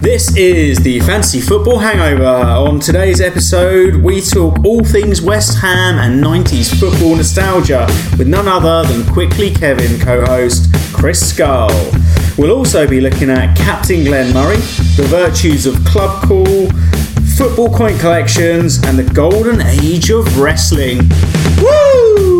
This is the Fantasy Football Hangover. On today's episode, we talk all things West Ham and 90s football nostalgia with none other than Quickly Kevin co host Chris Skull. We'll also be looking at Captain Glenn Murray, the virtues of club call, football coin collections, and the golden age of wrestling. Woo!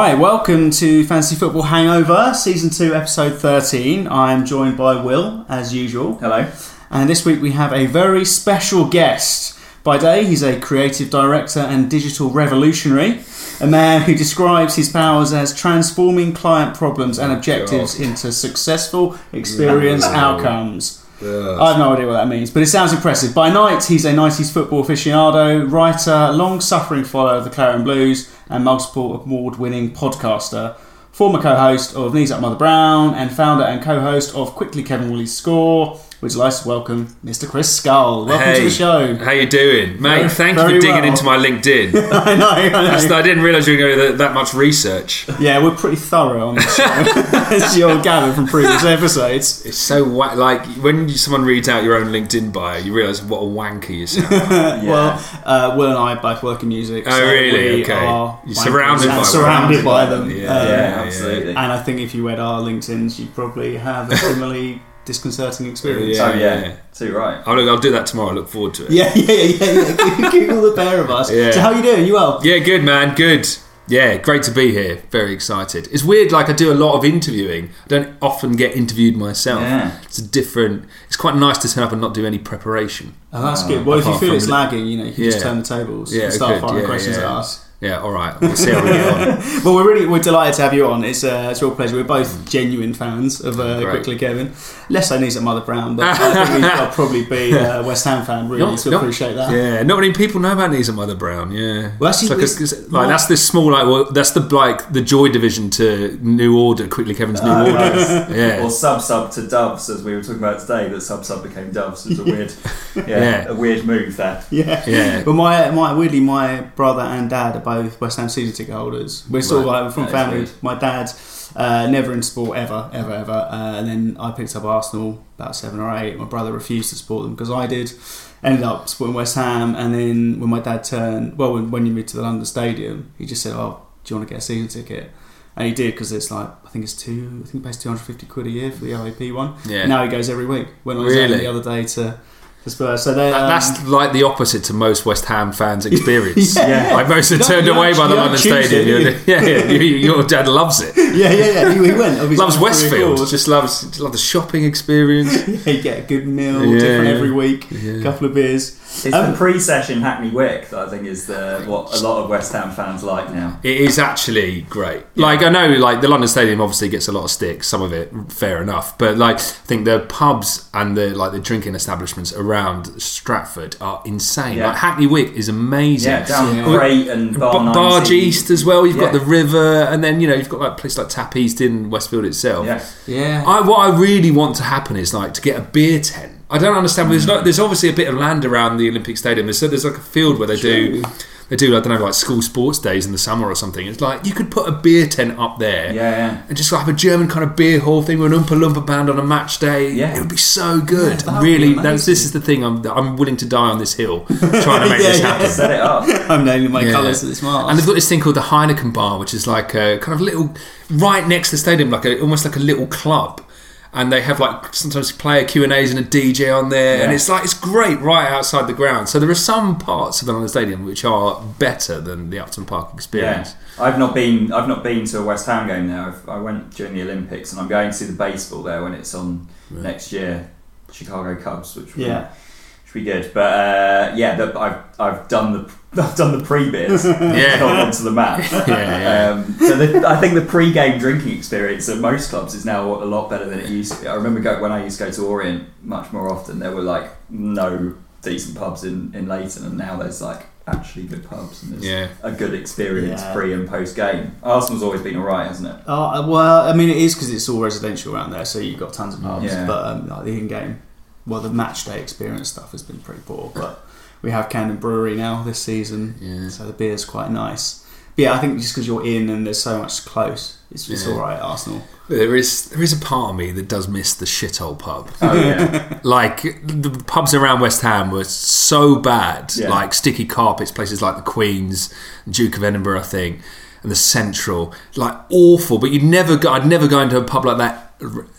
Right, welcome to Fantasy Football Hangover, Season 2, Episode 13. I'm joined by Will, as usual. Hello. And this week we have a very special guest. By day, he's a creative director and digital revolutionary, a man who describes his powers as transforming client problems and objectives into successful experience outcomes. I have no idea what that means, but it sounds impressive. By night, he's a 90s football aficionado, writer, long suffering follower of the Claret and Blues, and multiple award winning podcaster. Former co host of Knees Up Mother Brown, and founder and co host of Quickly Kevin Will He Score. We'd like to welcome Mr. Chris Skull. Welcome to the show. How you doing, mate? Very- Thank you for digging well. into my LinkedIn. I know, I know. That's- I didn't realise you were going to do that, that much research. Yeah, we're pretty thorough on the show, as you'll gather from previous episodes. It's so wa- like when someone reads out your own LinkedIn bio, you realise what a wanker you sound. Well, uh, Will and I both work in music. Oh, so really? we Okay. are You're surrounded by surrounded wankers. by them. Yeah, Um, Yeah, yeah, absolutely. And I think if you read our LinkedIn's, you'd probably have a similarly disconcerting experience. Yeah. oh yeah, too right. Oh, I'll, I'll do that tomorrow. I look forward to it. Yeah, yeah, yeah, yeah. Google the pair of us. Yeah. So how you doing? You well? Yeah, good man, good. Yeah, great to be here. Very excited. It's weird. Like I do a lot of interviewing. I don't often get interviewed myself. Yeah. It's a different. It's quite nice to turn up and not do any preparation. Oh, that's ah. good. Well, if you feel it's the- lagging, you know, you can just turn the tables Yeah, and start good. firing Yeah, questions yeah. at us. Yeah, all right. We'll see how we get on. Well, we're really we're delighted to have you on. It's uh, it's a real pleasure. We're both genuine fans of uh, Great. Quickly Kevin. Less so Knees Up Mother Brown, but I think I'll probably be a West Ham fan. Really, Not- so not- appreciate that. Yeah, not many people know about Knees Up Mother Brown. Yeah, Well, actually, It's like, a- it's it's like that's the small like well, that's the like the Joy division to New Order. Quickly, Kevin's New Oh, Order. nice. Yeah, Or sub sub to Doves, as we were talking about today. That sub sub became Doves. It's a weird, yeah, Yeah. a weird move there. Yeah. Yeah. But my, my weirdly, my brother and dad are both West Ham season ticket holders. We're sort of like from That family. My dad's uh, never in sport ever, ever, ever. Uh, and then I picked up Arsenal about seven or eight. My brother refused to support them because I did. Ended up supporting West Ham, and then when my dad turned, well, when, when you moved to the London Stadium, he just said, "Oh, do you want to get a season ticket?" And he did because it's like I think it's two. I think he pays two hundred fifty quid a year for the LAP one. Yeah. Now he goes every week. When I was Really? there the other day to, to Spurs, so they, That- um, that's like the opposite to most West Ham fans' experience. Yeah. Like most are turned away by the London Stadium. it, You're- yeah, yeah, you- your dad loves it. Yeah, yeah, yeah. He, he went. Obviously, Loves for Westfield. Just loves just love the shopping experience. Yeah, you get a good meal, Yeah, different yeah. every week, Yeah. couple of beers. It's Um, the pre-session Hackney Wick that I think is the what a lot of West Ham fans like now. It is actually great. Like I know, like the London Stadium obviously gets a lot of stick. Some of it, fair enough. But like, I think the pubs and the like the drinking establishments around Stratford are insane. Yeah. Like Hackney Wick is amazing. Yeah, down Yeah. Great and Bar Barge East as well. You've got the river, and then you know you've got like places like Tap East in Westfield itself. Yeah, Yeah. I, what I really want to happen is like to get a beer tent. I don't understand. There's, not, there's obviously a bit of land around the Olympic Stadium. There's, there's like a field where they do they do I don't know like school sports days in the summer or something. It's like you could put a beer tent up there yeah, yeah. and just like have a German kind of beer hall thing with an Oompa Loompa band on a match day. Yeah. it would be so good. that would be really, that's, this is the thing. I'm I'm willing to die on this hill trying to make Yeah, this yeah. happen. Set it up. I'm naming my Yeah. colours to this mast. And they've got this thing called the Heineken Bar, which is like a kind of little, right next to the stadium, like a, almost like a little club. And they have like sometimes player Q and A's and a DJ on there, and it's like it's great right outside the ground. So there are some parts of the London Stadium which are better than the Upton Park Yeah, experience. I've not been. I've not been to a West Ham game now. I've, I went during the Olympics, and I'm going to see the baseball there when it's on next year. Chicago Cubs, which will Yeah. Be, which will be good. But uh, yeah, the, I've I've done the I've done the pre beers. Yeah. not onto the match. Yeah, yeah. Um, so the, I think the pre-game drinking experience at most clubs is now a lot better than it used to be. I remember go, when I used to go to Orient much more often. There were like no decent pubs in, in Leyton, and now there's like actually good pubs and there's Yeah. a good experience Yeah. pre and post game. Arsenal's always been alright, hasn't it? Uh, well, I mean, it is because it's all residential around there, so you've got tons of pubs. Yeah. But um, like the in-game, well, the match day experience stuff has been pretty poor. But we have Camden Brewery now this season, Yeah. so the beer's quite nice. But yeah, I think just because you're in and there's so much close, it's, it's Yeah. all right Arsenal. There is there is a part of me that does miss the shithole pub. Oh yeah. Like the pubs around West Ham were so bad, Yeah. like sticky carpets, places like the Queen's, Duke of Edinburgh, I think, and the Central, like awful. But you'd never go. I'd never go into a pub like that,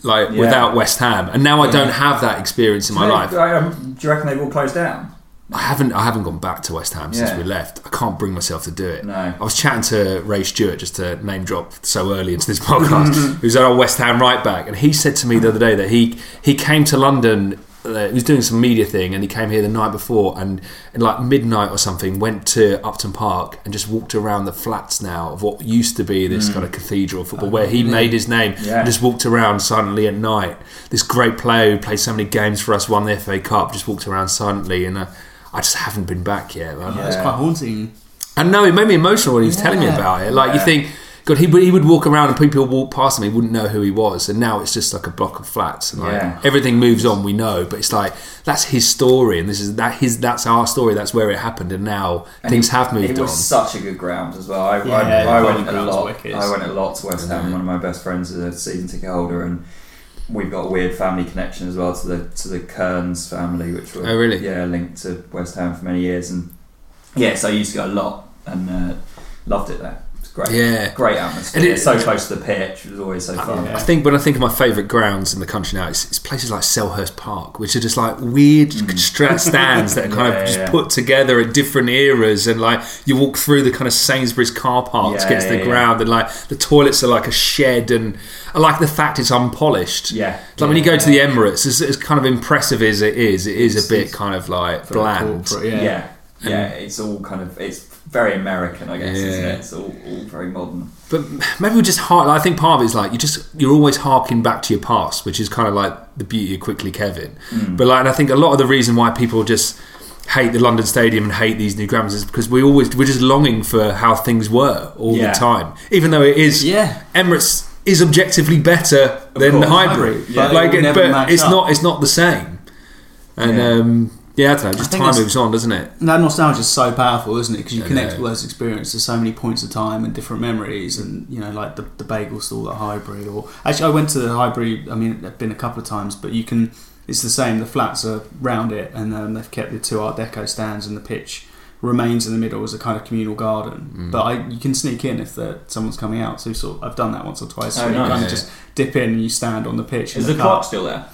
like Yeah. without West Ham, and now I don't have that experience in my you- life. um, do you reckon they've all closed down? I haven't I haven't gone back to West Ham since Yeah. we left. I can't bring myself to do it. No. I was chatting to Ray Stewart just to name drop so early into this podcast, who's our West Ham right back, and he said to me the other day that he he came to London. Uh, he was doing some media thing, and he came here the night before, and like midnight or something, went to Upton Park and just walked around the flats now of what used to be this kind of cathedral football, where he made his name. Yeah. And just walked around silently at night. This great player who played so many games for us, won the FA Cup, just walked around silently, and uh, I just haven't been back yet. man. Yeah. It's quite haunting. And no, it made me emotional when he was telling me about it. Like you think, God, he would he would walk around and people would walk past him, he wouldn't know who he was, and now it's just like a block of flats, and like Yeah. everything moves on. We know, but it's like that's his story, and this is that his that's our story. That's where it happened, and now And things it- have moved It was on. such a good ground as well. I, Yeah, I, the I went a lot. wicked. I went a lot to West Ham. Yeah. One of my best friends is a season ticket holder, and we've got a weird family connection as well to the to the Kearns family, which were Oh, really? yeah linked to West Ham for many years. And yeah, so I used to go a lot and uh, loved it there. It's great. Yeah. great atmosphere. And it- so close to the pitch. It was always so fun. Yeah. I think when I think of my favourite grounds in the country now, it's, it's places like Selhurst Park, which are just like weird stra- stands that are kind Mm. Yeah, of just yeah. put together at different eras, and like you walk through the kind of Sainsbury's car park to Yeah, get to the yeah, yeah. ground, and like the toilets are like a shed, and I like the fact it's unpolished. Yeah. Like when you go to the Emirates, as, as kind of impressive as it is, it is a bit kind of like bland. corporate, Yeah. yeah. yeah, It's all kind of it's very American, I guess, isn't it? It's all, all very modern. But maybe we just hark. I think part of it is like you just you're always harking back to your past, which is kind of like the beauty of quickly Kevin. Mm. But like, and I think a lot of the reason why people just hate the London Stadium and hate these new grounds is because we always we're just longing for how things were all Yeah. the time, even though it is Yeah. Emirates is objectively better than course, Highbury. Highbury, but like, but it's up. not it's not the same. And Yeah. um, yeah, I don't know. Just time moves on, doesn't it? That nostalgia is so powerful, isn't it? Because you I connect know. all those experiences to so many points of time and different memories, and you know, like the, the bagel stall at Highbury, or actually, I went to the Highbury. I mean, I've been a couple of times, but you can. It's the same. The flats are round it, and um, they've kept the two Art Deco stands, and the pitch remains in the middle as a kind of communal garden. Mm. But I, you can sneak in if the, someone's coming out. So sort of, I've done that once or twice. Oh, so you nice. kind Yeah. of just dip in and you stand on the pitch. Is and the look clock still there?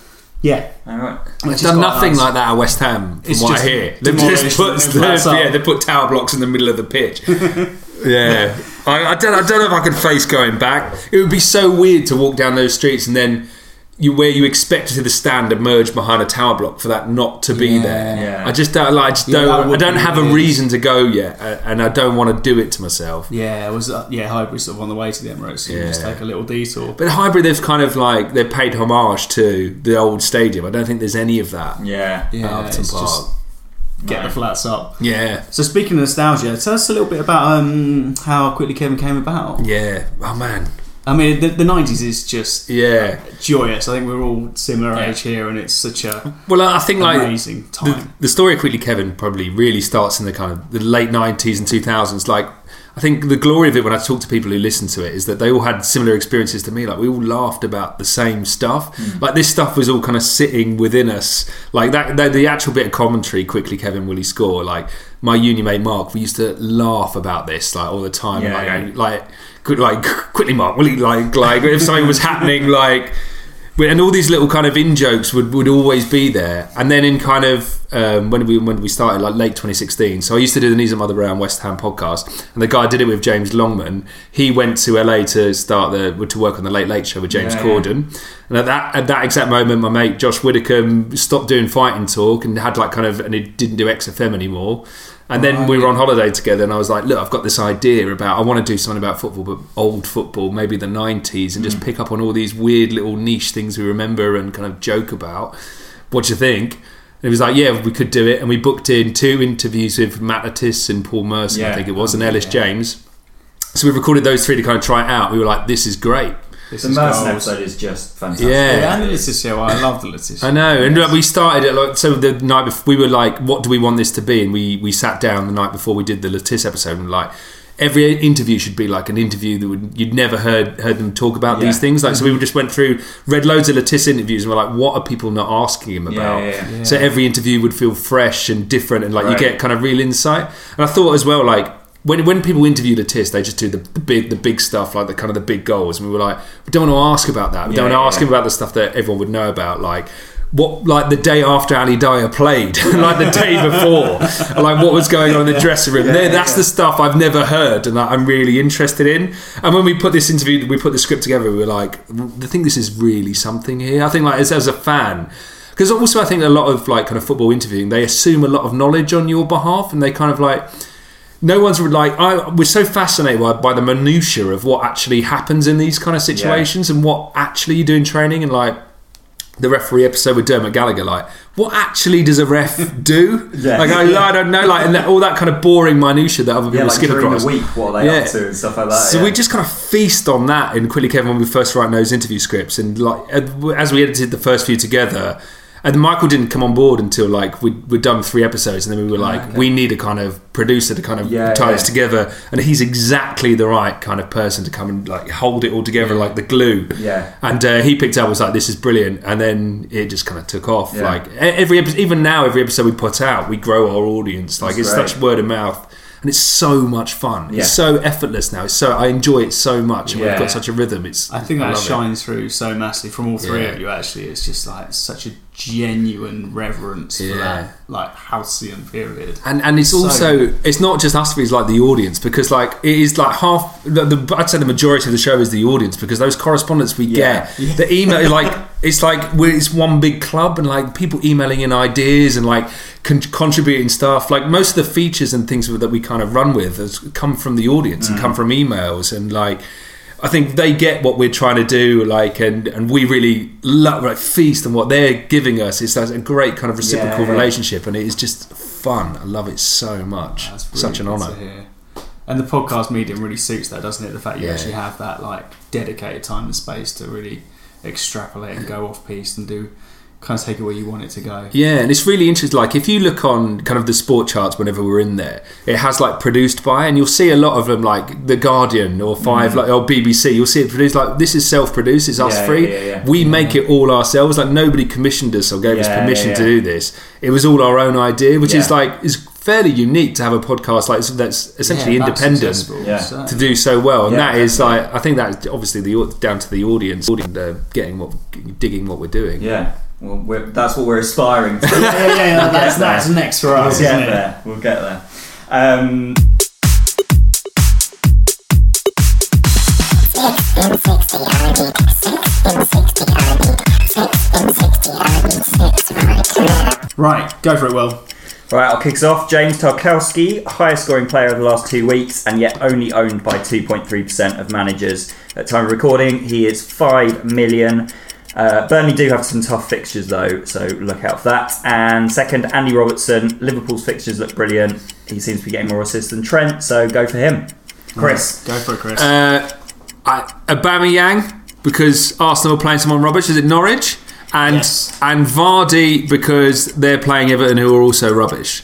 Yeah, All right. which They've done nothing nice. like that at West Ham, from It's what I hear. They've just put the, yeah, they put tower blocks in the middle of the pitch. yeah, I, I don't, I don't know if I could face going back. It would be so weird to walk down those streets and then you where you expect to see the stand emerge behind a tower block for that not to be Yeah. there. Yeah. I just don't like. I just Yeah, don't. I don't have a reason to go yet, and I don't want to do it to myself. Yeah, it was uh, yeah Highbury sort of on the way to the Emirates. So you just take a little detour. But Highbury, they've kind of like they've paid homage to the old stadium. I don't think there's any of that. Yeah. Yeah, Upton Park. just get No. the flats up. Yeah, So speaking of nostalgia, tell us a little bit about um, how quickly Kevin came about. yeah. Oh man, I mean, the, the 90s is just yeah. Uh, joyous. I think we're all similar Yeah. age here, and it's such a Well, I think like amazing the, time. the story of Quickly Kevin probably really starts in the kind of the late nineties and two thousands. Like, I think the glory of it when I talk to people who listen to it is that they all had similar experiences to me. Like, we all laughed about the same stuff. Hmm. Like, this stuff was all kind of sitting within us. Like that, the, the actual bit of commentary, Quickly Kevin, will he score? Like my uni mate Mark, we used to laugh about this like all the time. Yeah, like, yeah. like, quick, like quickly, Mark, will he like like if something was happening, like and all these little kind of in jokes would, would always be there. And then in kind of um, when we when we started like late 2016, so I used to do the Knees Up Mother Brown West Ham podcast, and the guy I did it with James Longman. He went to LA to start the to work on the Late Late Show with James Yeah, Corden, and at that at that exact moment, my mate Josh Widdicombe stopped doing fighting talk and had like kind of and he didn't do XFM anymore. And then we were on holiday together, and I was like, "Look, I've got this idea about I want to do something about football, but old football, maybe the '90s, and just mm. pick up on all these weird little niche things we remember and kind of joke about. What do you think?" And he was like, "Yeah, we could do it." And we booked in two interviews with Matt and Paul Merson, I think it was, and Oh, Ellis yeah. James. So we recorded those three to kind of try it out. We were like, "This is great." This The is Merson gold. episode is just fantastic. Yeah. Yeah, and the Le Tissier. Well, I love the Le Tissier. I know, and we started it like so. The night before, we were like, "What do we want this to be?" And we we sat down the night before we did the Le Tissier episode, and like every interview should be like an interview that would you'd never heard heard them talk about Yeah. these things. Like, so we just went through, read loads of Le Tissier interviews, and we're like, "What are people not asking him Yeah, about?" yeah, yeah. So every interview would feel fresh and different, and like Right. you get kind of real insight. And I thought as well, like when when people interview Le Tissier, they just do the, the big the big stuff, like the kind of the big goals. And we were like, we don't want to ask about that. We don't want to ask yeah. him about the stuff that everyone would know about, like. What like the day after Ali Dia played, like the day before, like what was going on in the dressing room. There, that's the stuff I've never heard, and that I'm really interested in. And when we put this interview, we put the script together. We were like, I think this is really something here. I think like as, as a fan, because also I think a lot of like kind of football interviewing, they assume a lot of knowledge on your behalf, and they kind of like no one's like I we're so fascinated by, by the minutiae of what actually happens in these kind of situations and what actually you do in training and like the referee episode with Dermot Gallagher like what actually does a ref do Yeah. like I, I don't know like and that, all that kind of boring minutiae that other people Yeah, like skip across the week, what are they Yeah. up to and stuff like that. so yeah. we just kind of feast on that in Quickly Kevin when we first write those interview scripts, and like as we edited the first few together, and Michael didn't come on board until like we'd, we'd done three episodes, and then we were like, we need a kind of producer to kind of Yeah, tie yeah. this together, and he's exactly the right kind of person to come and like hold it all together like the glue. Yeah. And uh, he picked up was like, "This is brilliant," and then it just kind of took off. Yeah. Like every episode, even now, every episode we put out, we grow our audience. Like That's it's great. such word of mouth, and it's so much fun. Yeah. It's so effortless now. It's so I enjoy it so much, and Yeah. we've got such a rhythm. It's I think that love it. shines through so massively from all three Yeah. of you. Actually, it's just like such a genuine reverence for that like halcyon period. And and it's So also it's not just us it's like the audience because like it is like half the, the I'd say the majority of the show is the audience because those correspondents we Yeah. get the email like it's like we're, it's one big club and like people emailing in ideas and like con- contributing stuff like most of the features and things that we kind of run with has come from the audience and mm. come from emails and like I think they get what we're trying to do, like, and, and we really love, like, feast on what they're giving us. It's a great kind of reciprocal Yeah, yeah. relationship, and it is just fun. I love it so much. Really Such an honour. And the podcast medium really suits that, doesn't it? The fact you Yeah. actually have that like dedicated time and space to really extrapolate and go off piece and do kind of take it where you want it to go. Yeah, and it's really interesting. Like, if you look on kind of the sport charts whenever we're in there, it has like produced by, and you'll see a lot of them, like The Guardian or Five, like or BBC. You'll see it produced like this is self-produced. It's us Mm. Yeah, yeah, yeah. We make it all ourselves. Like nobody commissioned us or gave us permission to do this. It was all our own idea, which is like is fairly unique to have a podcast like that's essentially Yeah, independent. Yeah. to do so well, and Yeah, that is like I think that's obviously the down to the audience, audience uh, getting what, digging what we're doing. Yeah. Well, we're, that's what we're aspiring to. yeah, yeah, yeah, that's, there. that's next for We'll us, get isn't it? there. We'll get there. Um, Right, go for it, Will. Right, I'll kick us off. James Tarkowski, highest scoring player of the last two weeks, and yet only owned by 2.3% of managers. At time of recording, he is 5 million. Uh, Burnley do have some tough fixtures though, so look out for that. And second, Andy Robertson. Liverpool's fixtures look brilliant. He seems to be getting more assists than Trent, so go for him. Chris. Go for it, Chris. Uh, I, Aubameyang because Arsenal are playing someone rubbish. Is it Norwich? And Yes. and Vardy because they're playing Everton, who are also rubbish.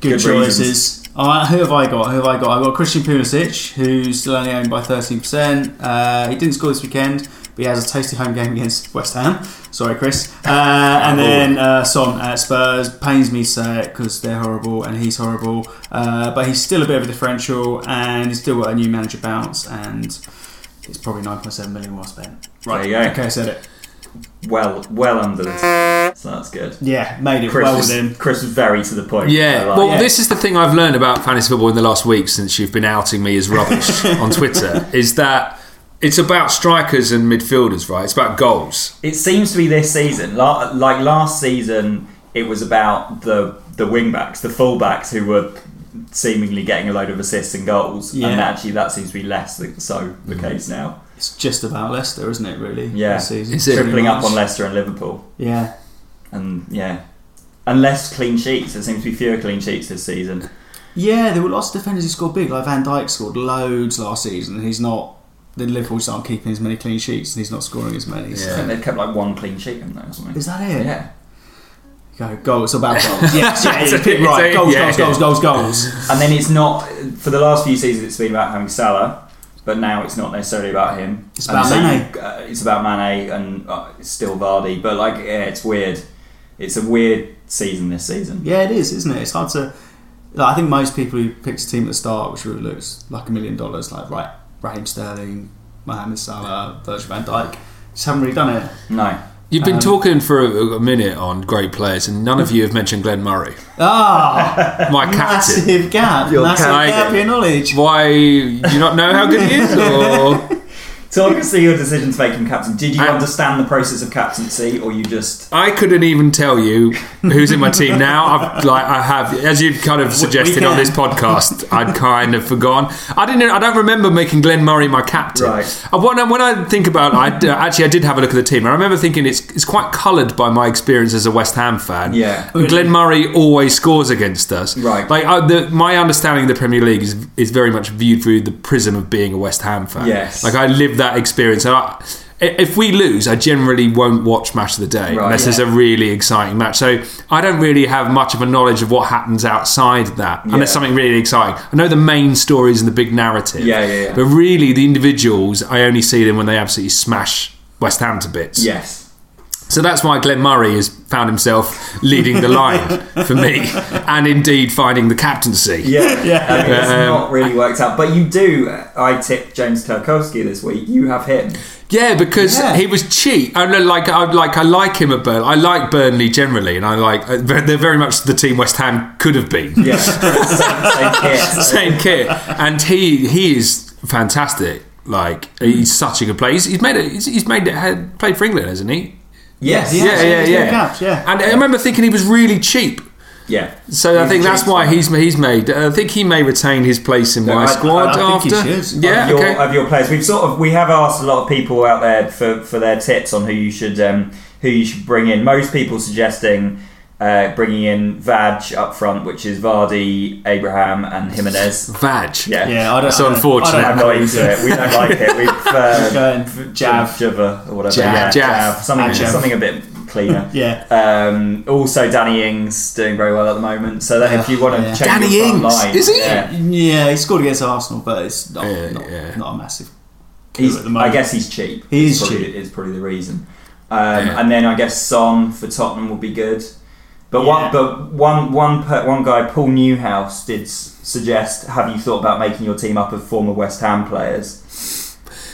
Good, good choices. All right, who have I got? Who have I got? I've got Christian Pulisic, who's still only owned by 13%. Uh, he didn't score this weekend, but he has a tasty home game against West Ham. Sorry, Chris. Uh, and then uh, Son at Spurs. Pains me to say it because they're horrible and he's horrible. Uh, but he's still a bit of a differential and he's still got a new manager bounce and it's probably 9.7 million well spent. Right, there you go. Okay, I said it. Well, well under the. So that's good. Yeah, made it Chris, well was, with. Chris was very to the point. Yeah, like well, it. this is the thing I've learned about fantasy football in the last week since you've been outing me as rubbish on Twitter is that it's about strikers and midfielders, right? It's about goals. It seems to be this season. Like last season, it was about the the wing backs, the full backs who were seemingly getting a load of assists and goals, Yeah. and actually that seems to be less th- so the Mm. case now. It's just about Leicester, isn't it, really? Yeah. This season. Is it? Tripling up on Leicester and Liverpool, Yeah. and yeah. and less clean sheets. There seems to be fewer clean sheets this season. Yeah, there were lots of defenders who scored big. Like Van Dijk scored loads last season, he's not. Then Liverpool just aren't keeping as many clean sheets, and he's not scoring as many. I So. think they've kept like one clean sheet in there or something. Is that it? Yeah. Go goals. It's about goals. yes, yeah, It's yeah, a- pick right. Goals, yeah, goals, yeah. goals, goals, goals. And then it's not for the last few seasons. It's been about having Salah, but now it's not necessarily about him. It's And about so you- Mane. uh, it's about Mane, and uh, it's still Vardy. But like, yeah, it's weird. It's a weird season this season. Yeah, it is, isn't it? It's hard to. Like, I think most people who picked a team at the start, which really looks like a million dollars, like right, Raheem Sterling, Mohamed Salah, Virgil van Dijk, just haven't really done it. No. You've been Um, talking for a, a minute on great players, and none of you have mentioned Glenn Murray, Ah, my captain. massive gap, Your massive captain. gap in knowledge. Why do you not know how good he is? Or Talk us through your decision to make him captain. Did you I- understand the process of captaincy, or you just I couldn't even tell you who's in my team now. I've like I have, as you've kind of suggested on this podcast, I'd kind of forgotten. I didn't. I don't remember making Glenn Murray my captain. Right. Uh, When I, when I think about, it, I d- actually I did have a look at the team. I remember thinking it's it's quite coloured by my experience as a West Ham fan. Yeah. And Glenn Murray always scores against us. Right. Like uh, the, my understanding of the Premier League is is very much viewed through the prism of being a West Ham fan. Yes. Like I lived that experience. And I, if we lose, I generally won't watch match of the day Right. unless there's a really exciting match. So I don't really have much of a knowledge of what happens outside that, Yeah. unless something really exciting. I know the main stories and the big narrative. Yeah, yeah, yeah. But really, the individuals, I only see them when they absolutely smash West Ham to bits. yes? So that's why Glenn Murray has found himself leading the line for me, and indeed finding the captaincy. Yeah, Yeah. I mean, it's Um, not really worked out, but you do. I tipped James Tarkowski this week. You have him. Yeah, because Yeah. he was cheap. I know, like I like I like him at Burnley. I like Burnley generally, and I like uh, they're very much the team West Ham could have been. Yeah, same, same kit. Same kit, and he he is fantastic. Like he's such a good player. He's, he's made it. He's, he's made it. Had played for England, hasn't he? Yes, Yeah, Yeah, yeah, yeah. got gaps, yeah. And I remember thinking he was really cheap. yeah. So I think that's why he's he's made. I think he may retain his place in No, my I- squad I think after. should. Yeah, of your, okay. of your players. We've sort of we have asked a lot of people out there for, for their tips on who you should um, who you should bring in. Most people suggesting uh, bringing in Vaj up front, which is Vardy, Abraham, and Jimenez. Vag. Yeah, Yeah, I don't. That's I don't- unfortunate. I I'm don't into it. We don't like it. We prefer Going Jav. Java or whatever. Jav, yeah, Jav. Jav. Something, Jav. something a bit cleaner. Yeah. Um, also, Danny Ings doing very well at the moment. So that if you want to Yeah. change Danny your front Ings, line, is he? Yeah. Yeah, he scored against Arsenal, but it's not, Yeah, not, yeah. not a massive. He's, at the moment. I guess he's cheap. He is probably, cheap. Is probably the reason. Um, Yeah. And then I guess Son for Tottenham would be good. But Yeah. one, but one, one, per, one guy, Paul Newhouse, did s- suggest: Have you thought about making your team up of former West Ham players?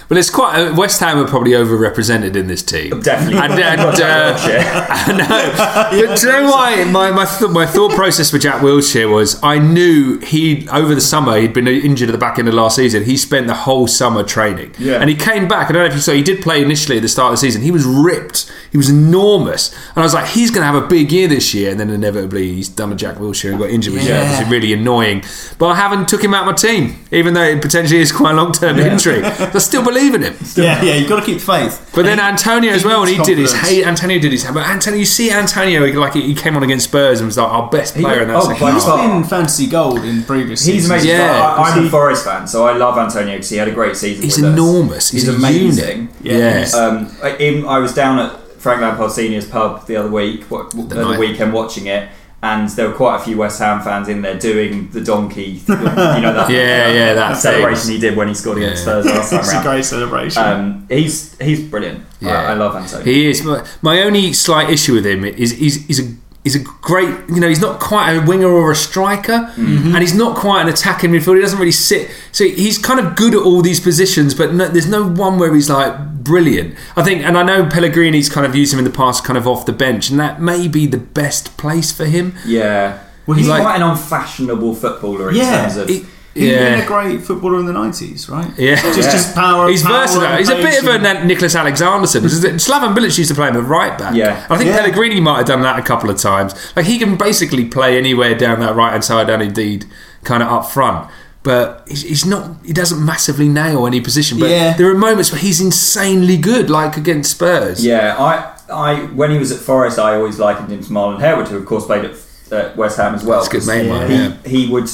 Well, it's quite. Uh, West Ham are probably overrepresented in this team. Definitely. And, and uh, I know, but do you know why? My my, th- my thought process for Jack Wilshere was I knew he over the summer he'd been injured at the back end of last season. He spent the whole summer training, Yeah. and he came back. I don't know if you saw. He did play initially at the start of the season. He was ripped. He was enormous, and I was like, he's going to have a big year this year. And then inevitably he's done a Jack Wilshere and got injured, which Yeah. is really annoying. But I haven't took him out of my team, even though it potentially is quite a long term injury. I still believe in him. Yeah, yeah, you've got to keep faith. But then Antonio as well, and he did his confidence. hate. Antonio did his. But Antonio, you see Antonio like he came on against Spurs and was like our best player in that oh, second by half. He's far. been fantasy gold in previous He's seasons. amazing. Yeah, I, I'm he- a Forest fan, so I love Antonio because he had a great season. He's with us. enormous. He's, He's a amazing. unit. Yeah, Yeah. Um, I, in, I was down at Frank Lampard Senior's pub the other week, what, the, night. other weekend watching it, and there were quite a few West Ham fans in there doing the donkey, you know that Yeah, yeah, that celebration thing. he did when he scored against Yeah. Spurs last time it's a great celebration. Um, he's he's brilliant. Yeah. I, I love Antonio. He is. My, my only slight issue with him is he's, he's a he's a great. You know, he's not quite a winger or a striker, mm-hmm. and he's not quite an attacking midfielder. He doesn't really sit. So he's kind of good at all these positions, but no, there's no one where he's like brilliant. I think, and I know Pellegrini's kind of used him in the past, kind of off the bench, and that may be the best place for him. yeah, Well, he's he's quite an unfashionable footballer in Yeah, terms of. He- He'd been yeah. a great footballer in the nineties, right? Yeah. just Yeah. just power. He's power versatile. He's a bit of a patience. Niclas Alexandersson. Slaven Bilic used to play him at right back. Yeah. I think Yeah. Pellegrini might have done that a couple of times. Like he can basically play anywhere down that right hand side and indeed kind of up front. But he's, he's not. He doesn't massively nail any position. But Yeah. there are moments where he's insanely good, like against Spurs. Yeah, I I when he was at Forest, I always likened him to Marlon Harewood, who of course played at uh, West Ham as well. That's a good mate, Yeah. He, Yeah. he would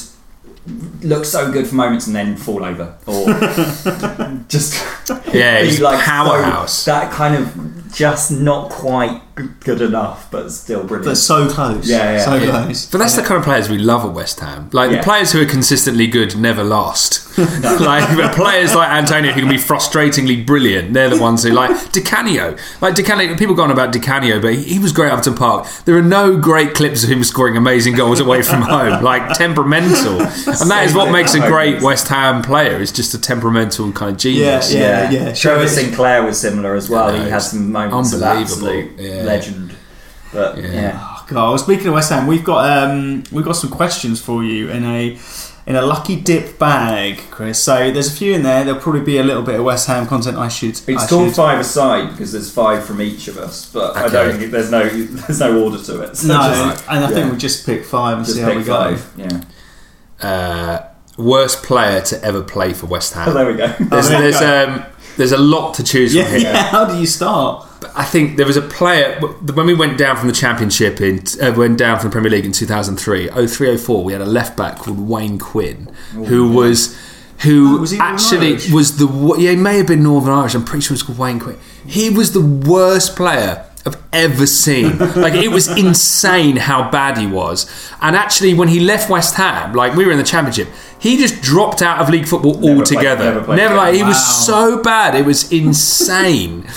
look so good for moments and then fall over, or just Yeah, be he's like powerhouse. So, that kind of just not quite good enough, but still brilliant. But so close. Yeah, yeah, so yeah. close. But that's the kind of players we love at West Ham. Like Yeah. the players who are consistently good never lost. like but players like Antonio who can be frustratingly brilliant. They're the ones who like Di Canio. Like Di Canio, people go on about Di Canio, but he, he was great at Upton Park. There are no great clips of him scoring amazing goals away from home. Like temperamental, and that is what makes a great West Ham player. Is just a temperamental kind of genius. Yeah, yeah. Trevor Sinclair was similar as well. Yeah, he had some moments of unbelievable. absolute Yeah. legend. But Yeah. yeah. Oh, God. Well, speaking of West Ham, we've got um, we've got some questions for you in a in a lucky dip bag, Chris. So there's a few in there. There'll probably be a little bit of West Ham content. I should. It's I called should- five aside because there's five from each of us, but I don't think there's no there's no order to it. So No, just, and I think we just pick five and just see how we pick go. Yeah. Uh, worst player to ever play for West Oh, Ham. there we go. There's, there there's, um, there's a lot to choose Yeah, from here. yeah. How do you start? I think there was a player when we went down from the Championship in uh, went down from the Premier League in 2003, 03, 04. We had a left back called Wayne Quinn, who was who Oh, was actually Irish? was the yeah he may have been Northern Irish. I'm pretty sure it's called Wayne Quinn. He was the worst player. I've ever seen. Like it was insane how bad he was. And actually, when he left West Ham, like we were in the Championship, he just dropped out of league football played- altogether. never played never like he was so bad. It was insane.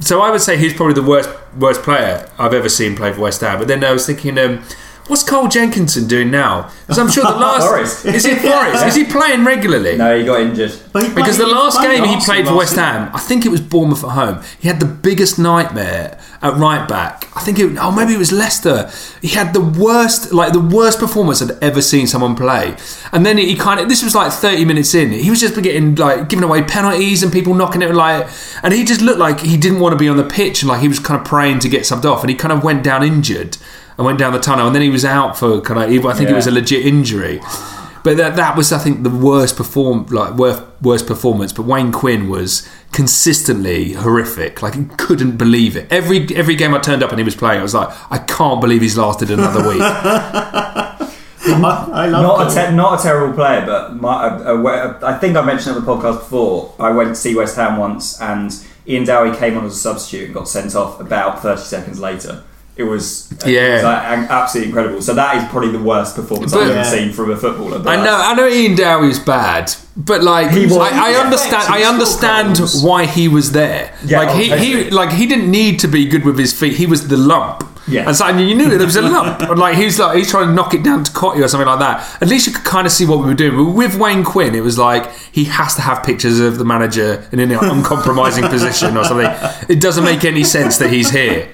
So I would say he's probably the worst worst player I've ever seen play for West Ham. But then I was thinking, um, what's Carl Jenkinson doing now? Because I'm sure the last is he Forest? Is he playing regularly? No, he got injured. But he Because the last played game he played for West. Ham, I think it was Bournemouth at home. He had the biggest nightmare at right back. I think it, oh maybe it was Leicester. He had the worst, like the worst performance I'd ever seen someone play. And then he kind of, this was like 30 minutes in. He was just getting like giving away penalties and people knocking it like, and he just looked like he didn't want to be on the pitch and like he was kind of praying to get subbed off. And he kind of went down injured and went down the tunnel. And then he was out for kind of, I think it was a legit injury. But that that was I think the worst perform like worst worst performance. But Wayne Quinn was consistently horrific. Like he couldn't believe it. Every every game I turned up and he was playing, I was like, I can't believe he's lasted another week. I, I love Not a te- not a terrible player, but my, a, a, a, I think I mentioned on the podcast before. I went to see West Ham once, and Ian Dowie came on as a substitute and got sent off about thirty seconds later. It was uh, it Yeah. was, like, absolutely incredible. So that is probably the worst performance But- I've ever Yeah. seen from a footballer. But I know that's- I know Ian Dowie's bad, but like He was- I, I he was understand I understand scored why he was there. Yeah, like oh, he, he like he didn't need to be good with his feet. He was the lump. Yeah. And so and you knew that there was a lump. And, like he's like he's trying to knock it down to Cottee or something like that. At least you could kind of see what we were doing. But with Wayne Quinn, it was like he has to have pictures of the manager in an uncompromising position or something. It doesn't make any sense that he's here.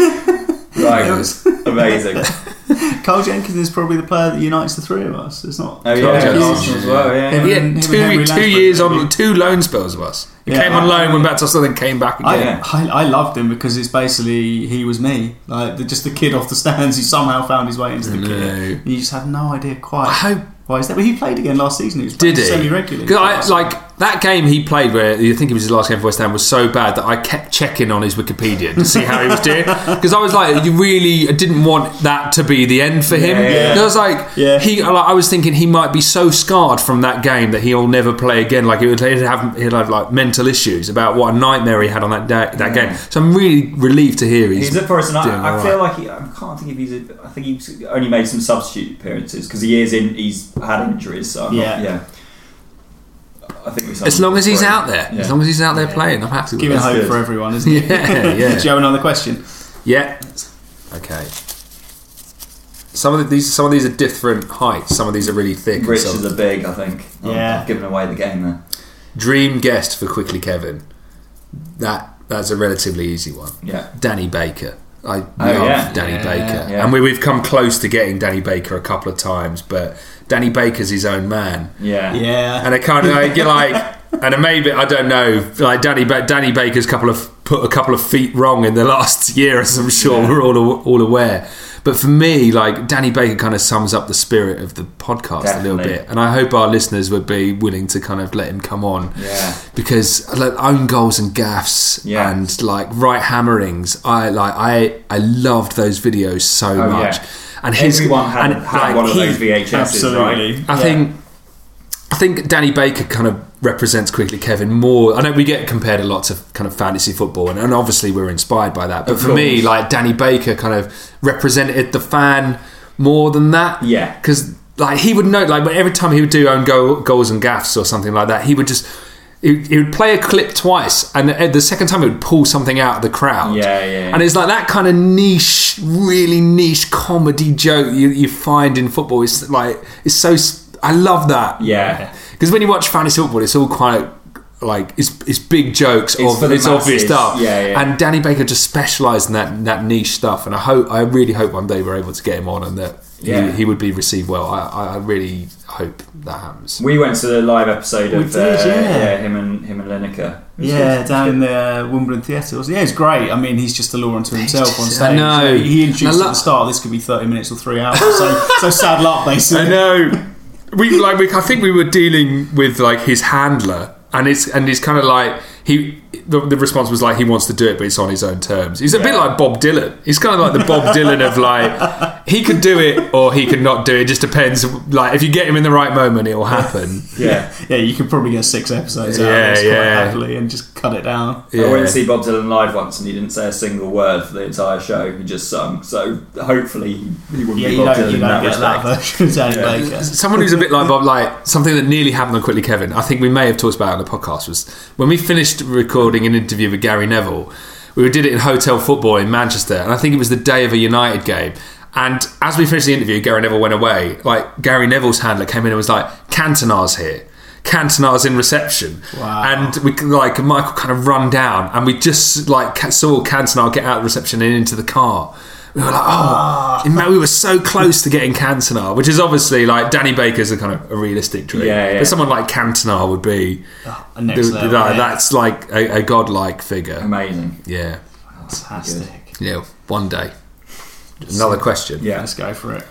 right, it was amazing. Cole Jenkins is probably the player that unites the three of us. It's not. Oh Cole yeah, Jenkins. Arsenal as well. Yeah, Him He and- him and two Henry two Lansbury, years maybe. on two loan spells of us. He Yeah. came on loan, went back to us, and then came back I, again. Yeah. I, I loved him because it's basically he was me, like the, just the kid off the stands who somehow found his way into the No. kit. And you just have no idea I quite hope why is that. But he played again last season. He was Did he? semi regularly. Because I like that game he played where I think it was his last game for West Ham was so bad that I kept checking on his Wikipedia to see how he was doing because I was like, you really I didn't want that to be the end for him. Yeah, yeah. 'Cause I was like, Yeah. he. Like, I was thinking he might be so scarred from that game that he'll never play again. Like he would he'd have he'd have like mental issues about what a nightmare he had on that day, that game. So I'm really relieved to hear he's. He's at Forest, and doing I, I feel right. like he, I can't think if he's. A, I think he's only made some substitute appearances because he is in. He's had injuries, so I'm Yeah. not, yeah. I think we as long as he's out there, Yeah. as long as he's out there playing, I'm happy giving hope good. for everyone, isn't it? Yeah, yeah. Do you have another question? Yeah. Okay. Some of the, these, some of these are different heights. Some of these are really thick. and Rich is a big, I think. Yeah. I'm giving away the game there. Dream guest for quickly Kevin. That that's a relatively easy one. Yeah. Danny Baker. I oh, love yeah. Danny Yeah, Baker, yeah. and we, we've come close to getting Danny Baker a couple of times, but Danny Baker's his own man, Yeah. Yeah. and I kind of like, you're like, and it maybe I don't know, like Danny ba- Danny Baker's couple of put a couple of feet wrong in the last year, as I'm sure Yeah. we're all all aware. But for me, like Danny Baker kind of sums up the spirit of the podcast a little bit, and I hope our listeners would be willing to kind of let him come on Yeah. because like own goals and gaffs Yeah. and like right hammerings i like i i loved those videos so Oh, much yeah. And his Everyone had, and, had like, one of he- those VHSs, Absolutely. right? i Yeah. think i think danny baker kind of represents quickly kevin more i know we get compared a lot to kind of fantasy football and, and obviously we're inspired by that but Of for me like danny baker kind of represented the fan more than that Yeah. because like he would know like every time he would do own goal, goals and gaffs or something like that he would just he, he would play a clip twice and the, the second time it would pull something out of the crowd Yeah, yeah, yeah. and it's like that kind of niche really niche comedy joke you, you find in football it's like it's so I love that Yeah. because when you watch fantasy football it's all quite like it's, it's big jokes It's of it's obvious stuff Yeah, yeah. and Danny Baker just specialised in that that niche stuff and I hope I really hope one day we're able to get him on and that Yeah. he, he would be received well I, I really hope that happens We went to the live episode We of did, uh, yeah. him and him and Lineker. It was Yeah, good. down in the uh, Wimbledon Theatre. wasn't it? Yeah, it's great. I mean, he's just a law unto himself on stage. I know. He, he introduced I at the start. This could be thirty minutes or three hours. So, so sad luck, basically. I know. We like. We, I think we were dealing with like his handler, and it's and it's kind of like he. The, the response was like he wants to do it, but it's on his own terms. He's a bit Yeah. like Bob Dylan. He's kind of like the Bob Dylan of like he could do it or he could not do it. It just depends. Like if you get him in the right moment, it will happen. Yeah. Yeah, you could probably get six episodes out Yeah, of this quite yeah. happily and just cut it down. I went Yeah. to see Bob Dylan live once and he didn't say a single word for the entire show. He just sung. So hopefully he, he wouldn't Yeah, be Bob don't, Dylan you in that respect. that version of Danny Baker. Someone who's a bit like Bob, like something that nearly happened on Quickly Kevin. I think we may have talked about it on the podcast was when we finished recording an interview with Gary Neville. We did it in hotel football in Manchester, and I think it was the day of a United game. And as we finished the interview, Gary Neville went away. Like Gary Neville's handler came in and was like, "Cantona's here." Cantona's in reception, Wow. and we like Michael kind of run down, and we just like saw Cantona get out of reception and into the car. We were like, oh, ah. man, we were so close to getting Cantona, which is obviously like Danny Baker's a kind of a realistic dream. Yeah, yeah. But someone like Cantona would be ah, A next th- level. that- yeah. that's like a, a godlike figure. Amazing. Yeah, fantastic. yeah. One day. Another question. Yeah. Let's go for it.